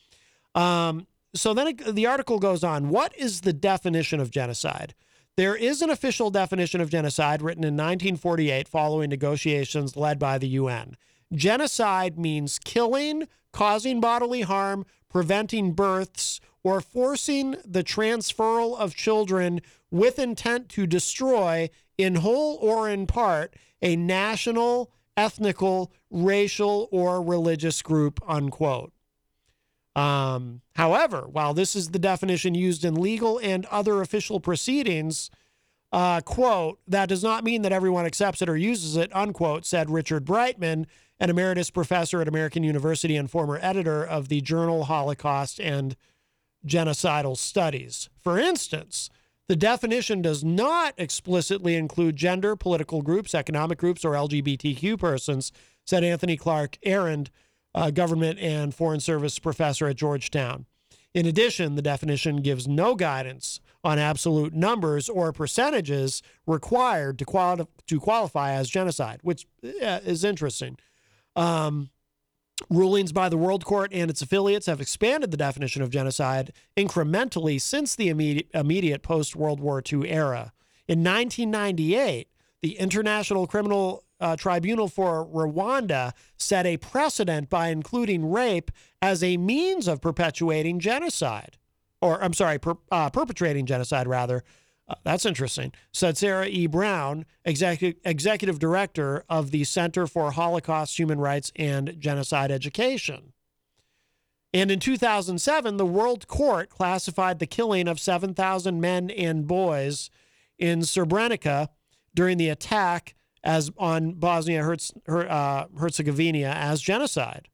Um, so then it, the article goes on. What is the definition of genocide? There is an official definition of genocide written in 1948 following negotiations led by the UN. Genocide means killing, causing bodily harm, preventing births, or forcing the transferal of children with intent to destroy, in whole or in part, a national, ethnical, racial, or religious group, unquote. Um, however, while this is the definition used in legal and other official proceedings, uh, quote, that does not mean that everyone accepts it or uses it, unquote, said Richard Breitman, an emeritus professor at American University and former editor of the journal Holocaust and Genocidal Studies. For instance, the definition does not explicitly include gender, political groups, economic groups, or LGBTQ persons, said Anthony Clark Arend, uh, government and foreign service professor at Georgetown. In addition, the definition gives no guidance on absolute numbers or percentages required to, quali- to qualify as genocide, which uh, is interesting. Um, rulings by the World Court and its affiliates have expanded the definition of genocide incrementally since the immediate, immediate post World War II era. In 1998, the International Criminal uh, Tribunal for Rwanda set a precedent by including rape as a means of perpetuating genocide, or I'm sorry, per, uh, perpetrating genocide rather. Uh, that's interesting, said Sarah E. Brown, executive, executive director of the Center for Holocaust, Human Rights, and Genocide Education. And in 2007, the World Court classified the killing of 7,000 men and boys in Srebrenica during the attack as on Bosnia uh, Herzegovina as genocide.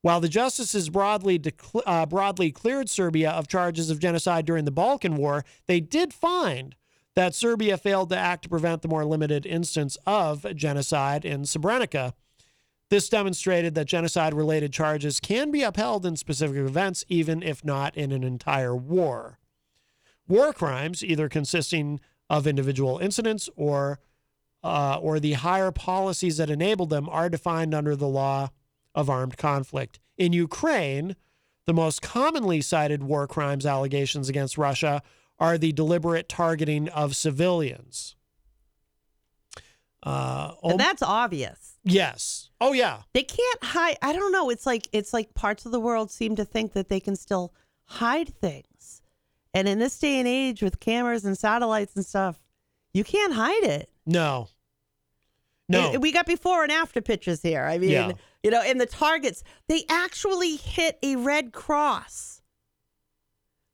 While the justices broadly uh, broadly cleared Serbia of charges of genocide during the Balkan War, they did find that Serbia failed to act to prevent the more limited instance of genocide in Srebrenica. This demonstrated that genocide related charges can be upheld in specific events, even if not in an entire war. War crimes, either consisting of individual incidents or uh, or the higher policies that enable them are defined under the law of armed conflict. In Ukraine, the most commonly cited war crimes allegations against Russia are the deliberate targeting of civilians. Uh, and that's obvious. Yes. Oh yeah. They can't hide. I don't know. It's like it's like parts of the world seem to think that they can still hide things. And in this day and age with cameras and satellites and stuff, you can't hide it. No. No. We got before and after pictures here. I mean, Yeah. you know, in the targets, they actually hit a red cross.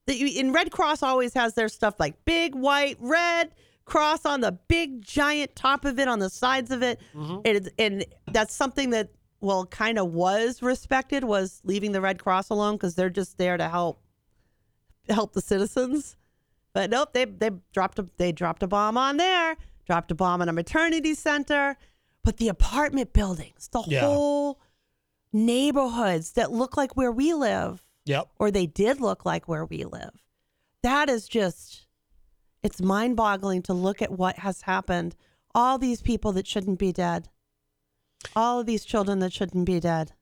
The, in Red Cross always has their stuff like big white red cross on the big giant top of it on the sides of it. Mm-hmm. And, and that's something that well kind of was respected was leaving the Red Cross alone because they're just there to help help the citizens. But nope, they they dropped a they dropped a bomb on there, dropped a bomb on a maternity center. But the apartment buildings, the Yeah. whole neighborhoods that look like where we live, Yep. or they did look like where we live. That is just it's mind-boggling to look at what has happened. All these people that shouldn't be dead. All of these children that shouldn't be dead.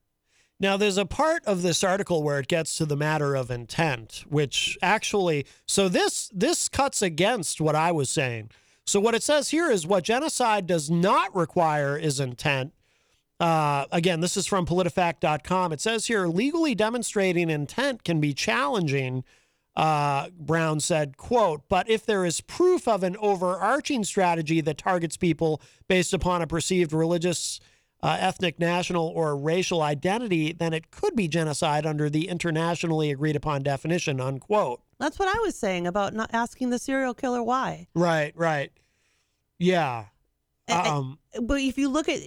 Now, there's a part of this article where it gets to the matter of intent, which actually, so this this cuts against what I was saying. So what it says here is what genocide does not require is intent. Uh, again, this is from PolitiFact.com. It says here legally demonstrating intent can be challenging. Uh, Brown said, "quote But if there is proof of an overarching strategy that targets people based upon a perceived religious." Uh, ethnic, national, or racial identity, then it could be genocide under the internationally agreed upon definition, unquote. That's what I was saying about not asking the serial killer why. Right, right. Yeah. Um, but if you look at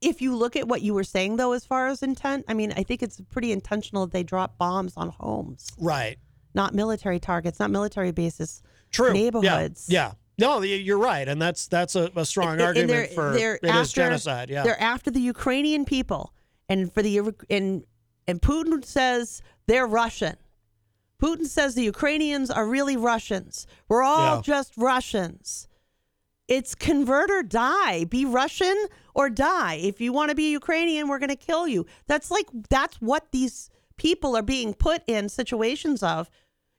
if you look at what you were saying though, as far as intent, I mean, I think it's pretty intentional that they drop bombs on homes, Right. not military targets, not military bases, True. neighborhoods. Yeah. yeah. No, you're right, and that's that's a, a strong And- and argument they're- for they're it is genocide. Yeah. they're after the Ukrainian people, and for the and and Putin says they're Russian. Putin says the Ukrainians are really Russians. We're all Yeah. just Russians. It's convert or die. Be Russian or die. If you want to be Ukrainian, we're going to kill you. That's like that's what these people are being put in situations of.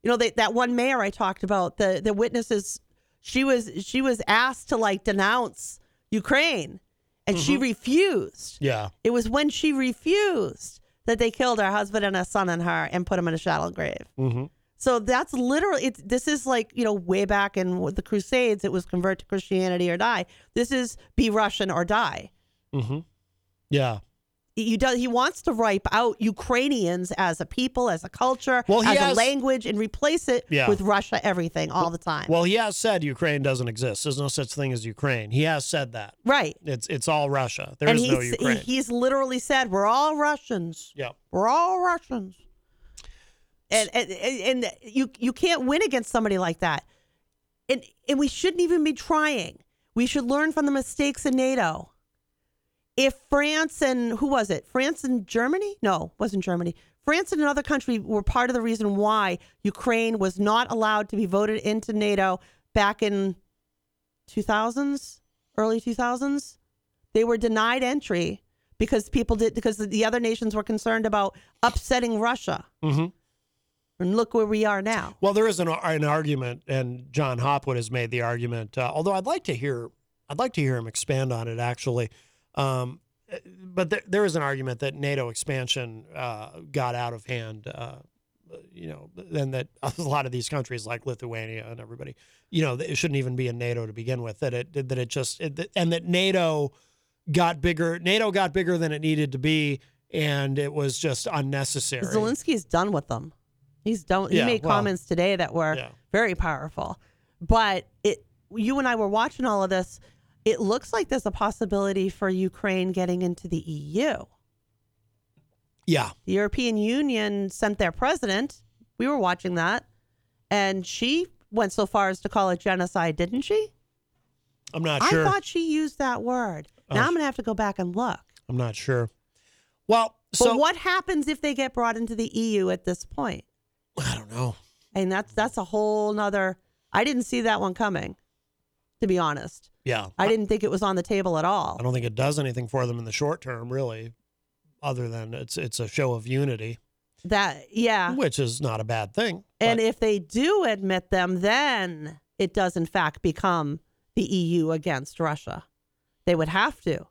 You know, they, that one mayor I talked about, the the witnesses, she was she was asked to like denounce Ukraine, and she Mhm. refused. yeah. It was when she refused that they killed her husband and a son and her and put him in a shallow grave. Mm-hmm. So that's literally it's this is like, you know, way back in the Crusades, it was convert to Christianity or die. This is be Russian or die. Mm-hmm. Yeah. You do, he wants to wipe out Ukrainians as a people, as a culture, Well, he as has- a language, and replace it Yeah. with Russia everything all the time. Well, he has said Ukraine doesn't exist. There's no such thing as Ukraine. He has said that. right. It's it's all Russia. There and is no Ukraine. he- he's literally said, "We're all Russians. yeah. We're all Russians." And and, and and you you can't win against somebody like that. And and we shouldn't even be trying. We should learn from the mistakes in NATO. If France and who was it? France and Germany? No, wasn't Germany. France and another country were part of the reason why Ukraine was not allowed to be voted into NATO back in 2000s, early 2000s. They were denied entry because people did because the other nations were concerned about upsetting Russia. Mm-hmm. And look where we are now. Well, there is an, an argument, and John Hopwood has made the argument. Uh, although I'd like to hear, I'd like to hear him expand on it actually. Um, but there, there is an argument that NATO expansion uh, got out of hand. Uh, you know, and that a lot of these countries like Lithuania and everybody, you know, it shouldn't even be in NATO to begin with. That it that it just it, and that NATO got bigger. NATO got bigger than it needed to be, and it was just unnecessary. Zelensky's done with them. He's done. He Yeah, made well, comments today that were yeah. very powerful. But it, you and I were watching all of this. It looks like there's a possibility for Ukraine getting into the EU. Yeah. The European Union sent their president. We were watching that, and she went so far as to call it genocide, didn't she? I'm not sure. I thought she used that word. Uh, now Oh. I'm going to have to go back and look. I'm not sure. Well, so but what happens if they get brought into the EU at this point? I don't know. And that's that's a whole nother. I didn't see that one coming, to be honest. Yeah. I didn't think it was on the table at all. I don't think it does anything for them in the short term, really, other than it's it's a show of unity, That yeah. which is not a bad thing. And if they do admit them, then it does in fact become the EU against Russia. They would have to.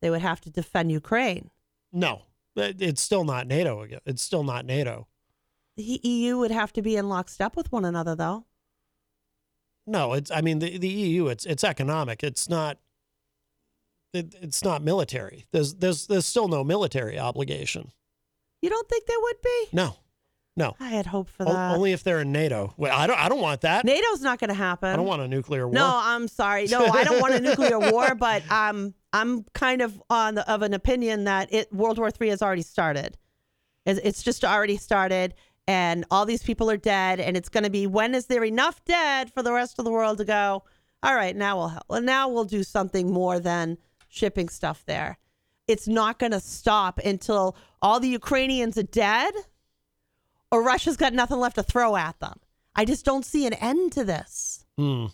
They would have to defend Ukraine. No, it's still not NATO again. It's still not NATO. The EU would have to be in lockstep with one another, though. No, it's. I mean, the the EU. It's it's economic. It's not. It, it's not military. There's there's there's still no military obligation. You don't think there would be? No, no. I had hope for O- that. only if they're in NATO. Well, I don't. I don't want that. NATO's not going to happen. I don't want a nuclear war. No, I'm sorry. No, I don't want a nuclear war, but um, I'm kind of on the, of an opinion that it World War Three has already started. It's, it's just already started, and all these people are dead, and it's going to be when is there enough dead for the rest of the world to go? All right, now we'll help. Well, now we'll do something more than shipping stuff there. It's not going to stop until all the Ukrainians are dead, or Russia's got nothing left to throw at them. I just don't see an end to this. Hmm.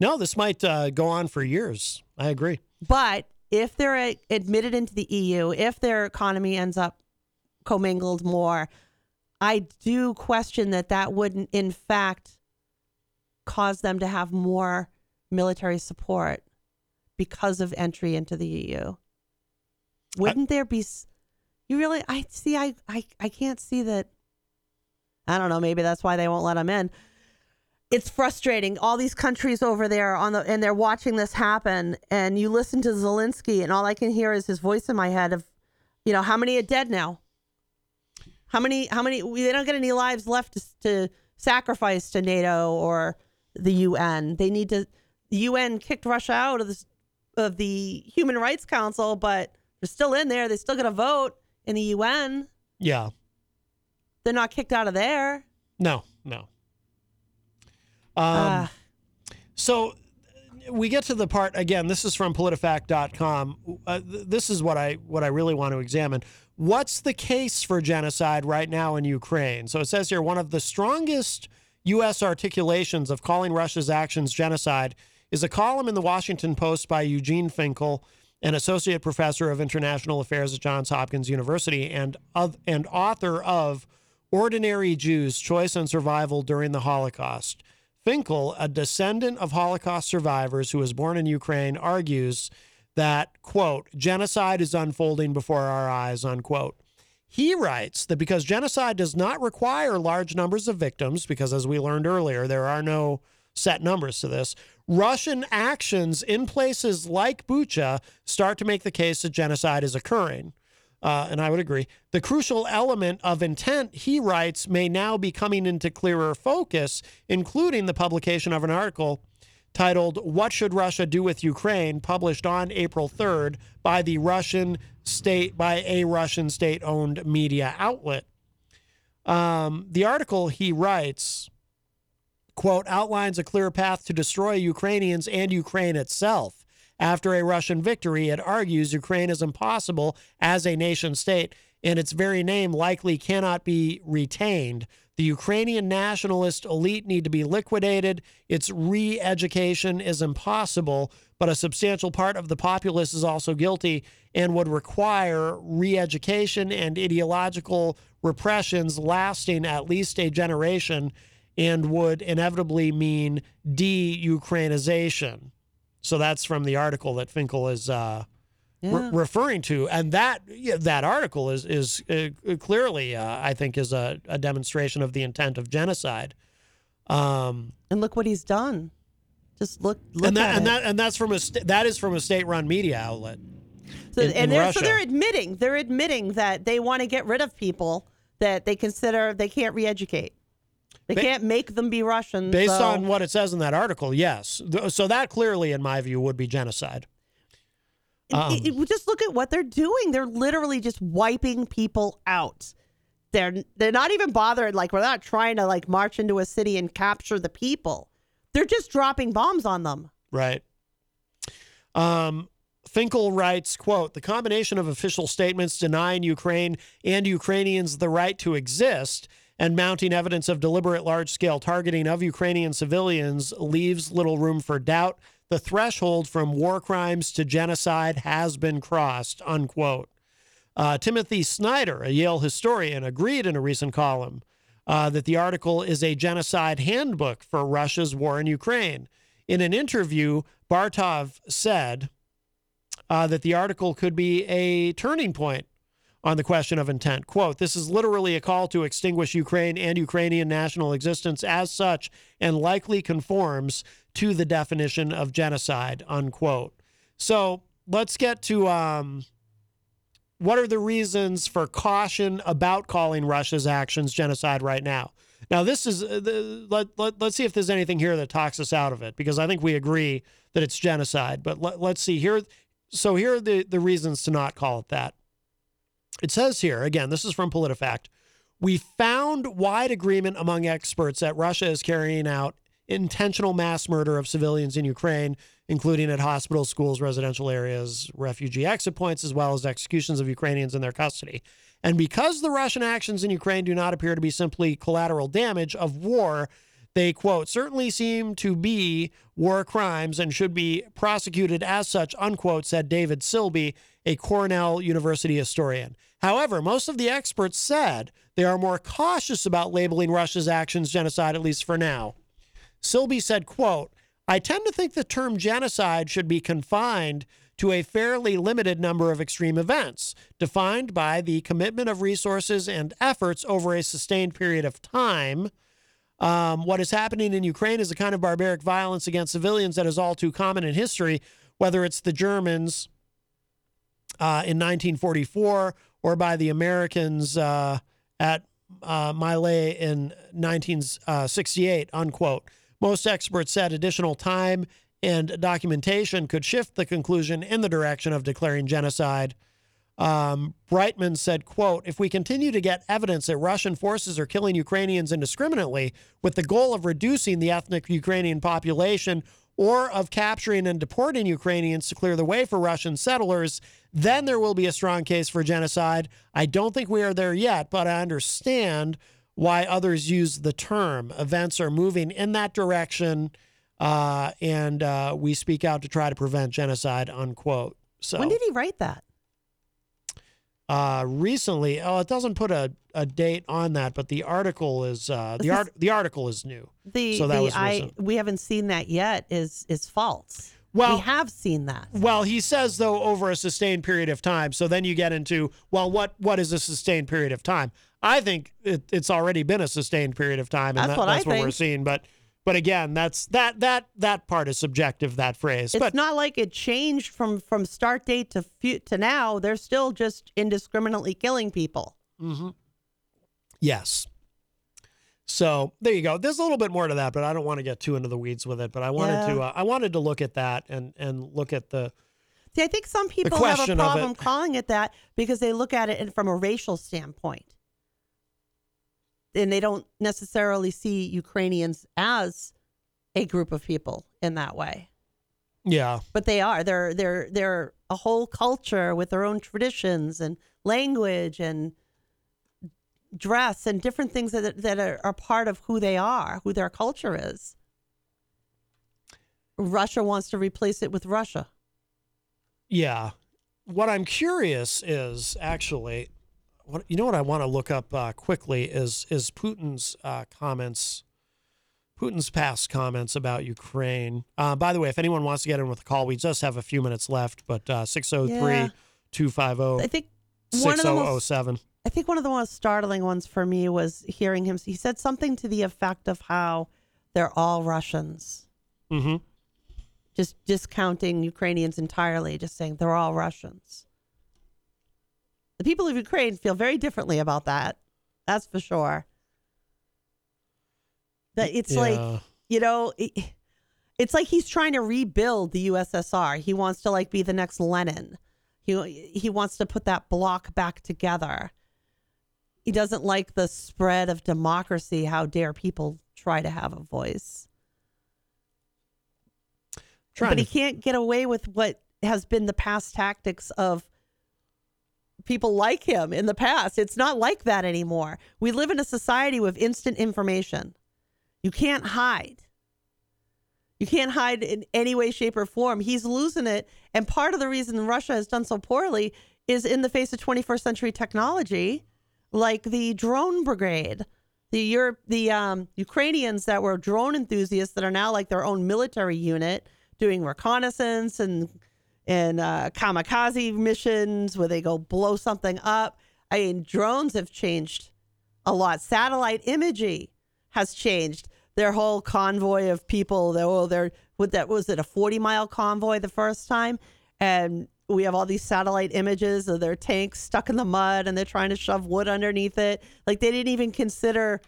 No, this might uh, go on for years. I agree. But if they're uh, admitted into the EU, if their economy ends up commingled more, I do question that that wouldn't, in fact, cause them to have more military support because of entry into the EU. Wouldn't there be? You really? I see. I, I I can't see that. I don't know. Maybe that's why they won't let them in it's frustrating. All these countries over there on the and they're watching this happen, and you listen to Zelensky, and all I can hear is his voice in my head of, you know, how many are dead now? How many? How many? They don't get any lives left to, to sacrifice to NATO or the UN. They need to. The UN kicked Russia out of this of the Human Rights Council, but they're still in there. They still got to vote in the UN. Yeah. They're not kicked out of there. No, no. Um, Ah. So we get to the part again. This is from PolitiFact.com. Uh, th- this is what I what I really want to examine. What's the case for genocide right now in Ukraine? So it says here one of the strongest U.S. articulations of calling Russia's actions genocide is a column in the Washington Post by Eugene Finkel, an associate professor of international affairs at Johns Hopkins University and of, and author of Ordinary Jews: Choice and Survival During the Holocaust. Finkel, a descendant of Holocaust survivors who was born in Ukraine, argues that, quote, genocide is unfolding before our eyes, unquote. He writes that because genocide does not require large numbers of victims, because as we learned earlier, there are no set numbers to this, Russian actions in places like Bucha start to make the case that genocide is occurring. Uh, and I would agree. The crucial element of intent, he writes, may now be coming into clearer focus, including the publication of an article titled What Should Russia Do with Ukraine, published on April 3rd by the Russian state, by a Russian state owned media outlet. Um, the article, he writes, quote, outlines a clear path to destroy Ukrainians and Ukraine itself. After a Russian victory, it argues Ukraine is impossible as a nation state, and its very name likely cannot be retained. The Ukrainian nationalist elite need to be liquidated. Its re education is impossible, but a substantial part of the populace is also guilty and would require re education and ideological repressions lasting at least a generation and would inevitably mean de Ukrainization. So that's from the article that Finkel is uh, re- referring to, and that yeah, that article is is uh, clearly, uh, I think, is a, a demonstration of the intent of genocide. Um, and look what he's done. Just look, look and that at and it. that and that's from a st- that is from a state-run media outlet. So, in- and in they're, so they're admitting they're admitting that they want to get rid of people that they consider they can't re-educate. They Ba- can't make them be Russian. Based so- on what it says in that article, yes. Th- So that clearly, in my view, would be genocide. Um, It- it- just look at what they're doing. They're literally just wiping people out. They're they're not even bothered. Like we're not trying to like march into a city and capture the people. They're just dropping bombs on them. Right. Um, Finkel writes, quote, the combination of official statements denying Ukraine and Ukrainians the right to exist and mounting evidence of deliberate large scale targeting of Ukrainian civilians leaves little room for doubt. The threshold from war crimes to genocide has been crossed, unquote. Uh, Timothy Snyder, a Yale historian, agreed in a recent column uh, that the article is a genocide handbook for Russia's war in Ukraine. In an interview, Bartov said uh, that the article could be a turning point on the question of intent. Quote, this is literally a call to extinguish Ukraine and Ukrainian national existence as such and likely conforms to the definition of genocide, unquote. So let's get to um, what are the reasons for caution about calling Russia's actions genocide right now? Now, this is, uh, let, let, let's see if there's anything here that talks us out of it, because I think we agree that it's genocide. But let, let's see here. So here are the, the reasons to not call it that. It says here, again, this is from PolitiFact. We found wide agreement among experts that Russia is carrying out intentional mass murder of civilians in Ukraine, including at hospitals, schools, residential areas, refugee exit points, as well as executions of Ukrainians in their custody. And because the Russian actions in Ukraine do not appear to be simply collateral damage of war, they, quote, certainly seem to be war crimes and should be prosecuted as such, unquote, said David Silbey, a Cornell University historian. However, most of the experts said they are more cautious about labeling Russia's actions genocide, at least for now. Silbey said, quote, I tend to think the term genocide should be confined to a fairly limited number of extreme events, defined by the commitment of resources and efforts over a sustained period of time. Um, what is happening in Ukraine is a kind of barbaric violence against civilians that is all too common in history, whether it's the Germans uh, in 1944 or by the Americans uh, at uh, in 1968, unquote. Most experts said additional time and documentation could shift the conclusion in the direction of declaring genocide. Um, Breitman said, quote, if we continue to get evidence that Russian forces are killing Ukrainians indiscriminately with the goal of reducing the ethnic Ukrainian population or of capturing and deporting Ukrainians to clear the way for Russian settlers, then there will be a strong case for genocide. I don't think we are there yet, but I understand why others use the term. Events are moving in that direction, uh, and uh, we speak out to try to prevent genocide, unquote. So When did he write that? Uh, recently, oh, it doesn't put a, a date on that, but the article is uh, the art the article is new. The so that the was I recent. we haven't seen that yet is is false. Well- we have seen that. Well, he says though over a sustained period of time. So then you get into well, what what is a sustained period of time? I think it, it's already been a sustained period of time, and That's that- what I that's what we're seeing. But but again, that's that that that part is subjective. That phrase, It's but not like it changed from from start date to fu- to now. They're still just indiscriminately killing people. Mm-hmm. yes. So there you go. There's a little bit more to that, but I don't want to get too into the weeds with it. But I wanted to uh, I wanted to look at that and and look at the See, I think some people have a problem it- calling it that because they look at it from a racial standpoint. And they don't necessarily see Ukrainians as a group of people in that way. yeah. But they are. They're they're they're a whole culture with their own traditions and language and dress and different things that that are, are part of who they are, who their culture is. Russia wants to replace it with Russia. Yeah. What I'm curious is actually, what you know what I want to look up uh, quickly is is Putin's uh, comments, Putin's past comments about Ukraine. Uh, by the way, if anyone wants to get in with a call, we just have a few minutes left, but uh, 603 Yeah. 250 I think one of the most I think one of the most startling ones for me was hearing him. He said something to the effect of how they're all Russians, Mm-hmm. just discounting Ukrainians entirely, just saying they're all Russians. The people of Ukraine feel very differently about that. That's for sure. That it's Yeah. like you know, it- it's like he's trying to rebuild the USSR. He wants to like be the next Lenin. He he wants to put that block back together. He doesn't like the spread of democracy. How dare people try to have a voice? Trying but he can't get away with what has been the past tactics of people like him in the past. It's not like that anymore. We live in a society with instant information. You can't hide. You can't hide in any way, shape, or form. He's losing it. And part of the reason Russia has done so poorly is in the face of 21st century technology, like the drone brigade. The Europe, the um, Ukrainians that were drone enthusiasts that are now like their own military unit doing reconnaissance and and uh, kamikaze missions where they go blow something up. I mean, drones have changed a lot. Satellite imagery has changed. Their whole convoy of people. They, oh, they're that was it a forty mile convoy the first time, and we have all these satellite images of their tanks stuck in the mud, and they're trying to shove wood underneath it. Like they didn't even consider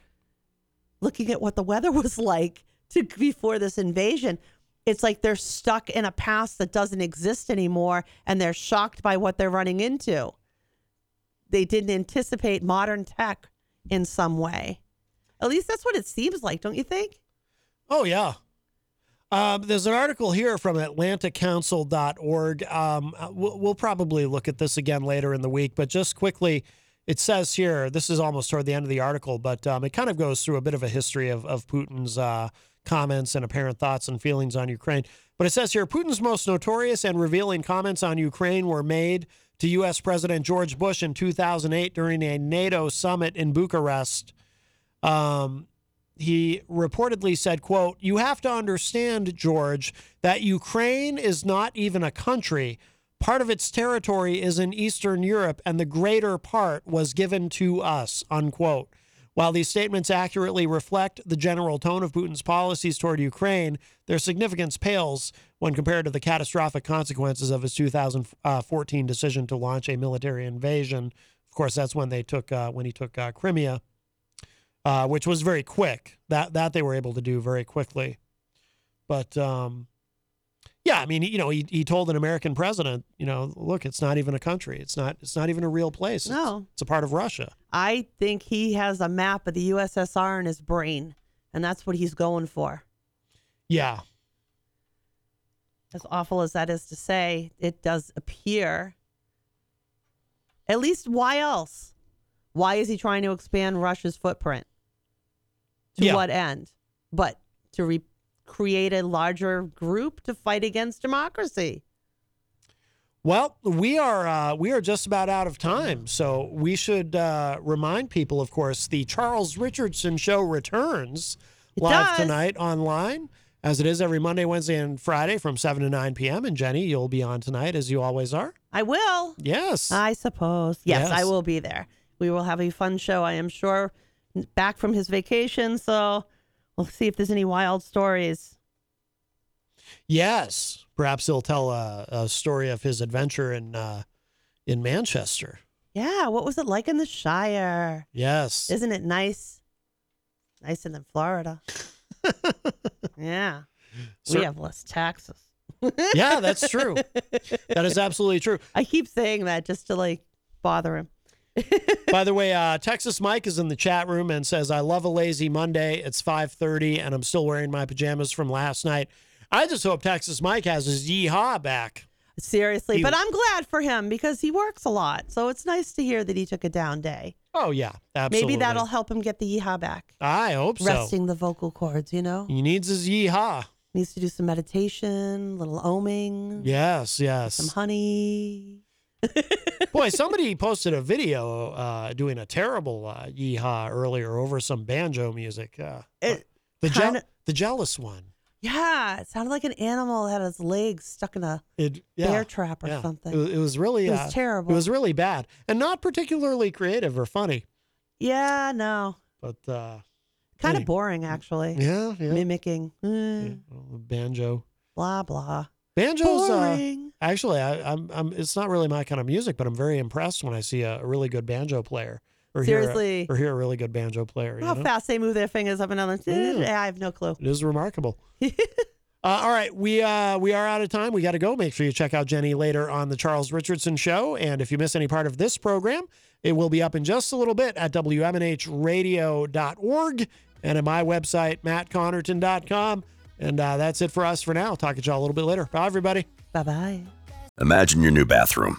looking at what the weather was like to before this invasion. It's like they're stuck in a past that doesn't exist anymore, and they're shocked by what they're running into. They didn't anticipate modern tech in some way. At least that's what it seems like, don't you think? Oh, yeah. Um, there's an article here from AtlanticCouncil.org. Um, we'll, we'll probably look at this again later in the week, but just quickly, it says here this is almost toward the end of the article, but um, it kind of goes through a bit of a history of, of Putin's uh, comments and apparent thoughts and feelings on Ukraine. But it says here Putin's most notorious and revealing comments on Ukraine were made to U.S. President George Bush in 2008 during a NATO summit in Bucharest. Um, he reportedly said, quote, You have to understand, George, that Ukraine is not even a country. Part of its territory is in Eastern Europe, and the greater part was given to us, unquote. While these statements accurately reflect the general tone of Putin's policies toward Ukraine, their significance pales when compared to the catastrophic consequences of his 2014 decision to launch a military invasion. Of course, that's when they took uh, when he took uh, Crimea uh, which was very quick. That that they were able to do very quickly. But um, Yeah, I mean, you know, he, he told an American president, you know, look, it's not even a country. It's not it's not even a real place. It's, No. it's a part of Russia. I think he has a map of the USSR in his brain, and that's what he's going for. Yeah. As awful as that is to say, it does appear. At least, why else? Why is he trying to expand Russia's footprint? To Yeah. what end? But to re- create a larger group to fight against democracy. Well, we are uh, we are just about out of time, so we should uh, remind people, of course, the Charles Richardson Show returns It live does. tonight online, as it is every Monday, Wednesday, and Friday from seven to nine p.m. And Jenny, you'll be on tonight, as you always are. I will. Yes. I suppose. Yes, I will be there. We will have a fun show, I am sure. Back from his vacation, so we'll see if there's any wild stories. Yes, perhaps he'll tell a, a story of his adventure in uh, in Manchester. Yeah, what was it like in the Shire? Yes. Isn't it nice? Nicer than Florida. yeah. Sir- We have less taxes. yeah, that's true. That is absolutely true. I keep saying that just to like bother him. By the way, uh, Texas Mike is in the chat room and says, "I love a lazy Monday. It's 5:30, and I'm still wearing my pajamas from last night. I just hope Texas Mike has his yeehaw back." Seriously, He- but I'm glad for him because he works a lot. So it's nice to hear that he took a down day. Oh yeah, absolutely. Maybe that'll help him get the yeehaw back. I hope so. Resting the vocal cords, you know? He needs his yeehaw. Needs to do some meditation, little oming, Yes, yes. some honey. Boy, somebody posted a video uh, doing a terrible uh, yeehaw earlier over some banjo music. Uh, It the kinda- the jealous one. Yeah, it sounded like an animal had its legs stuck in a It yeah, bear trap or yeah. something. It, was- it was really It was uh, terrible. It was really bad and not particularly creative or funny. Yeah, no. But uh, Kind of boring, actually. yeah, yeah, Mimicking. eh, well, banjo. Blah, blah. Banjo's uh, actually, I, I'm, I'm. It's not really my kind of music, but I'm very impressed when I see a, a really good banjo player or Seriously. hear a, or hear a really good banjo player. you How know? fast they move their fingers up and down. Yeah. I have no clue. It is remarkable. uh, all right, we uh, we are out of time. We got to go. Make sure you check out Jenny later on the Charles Richardson Show. And if you miss any part of this program, it will be up in just a little bit at WMNHradio.org and at my website, mattconnarton.com. And uh, that's it for us for now. Talk to y'all a little bit later. Bye, everybody. Bye bye. Imagine your new bathroom.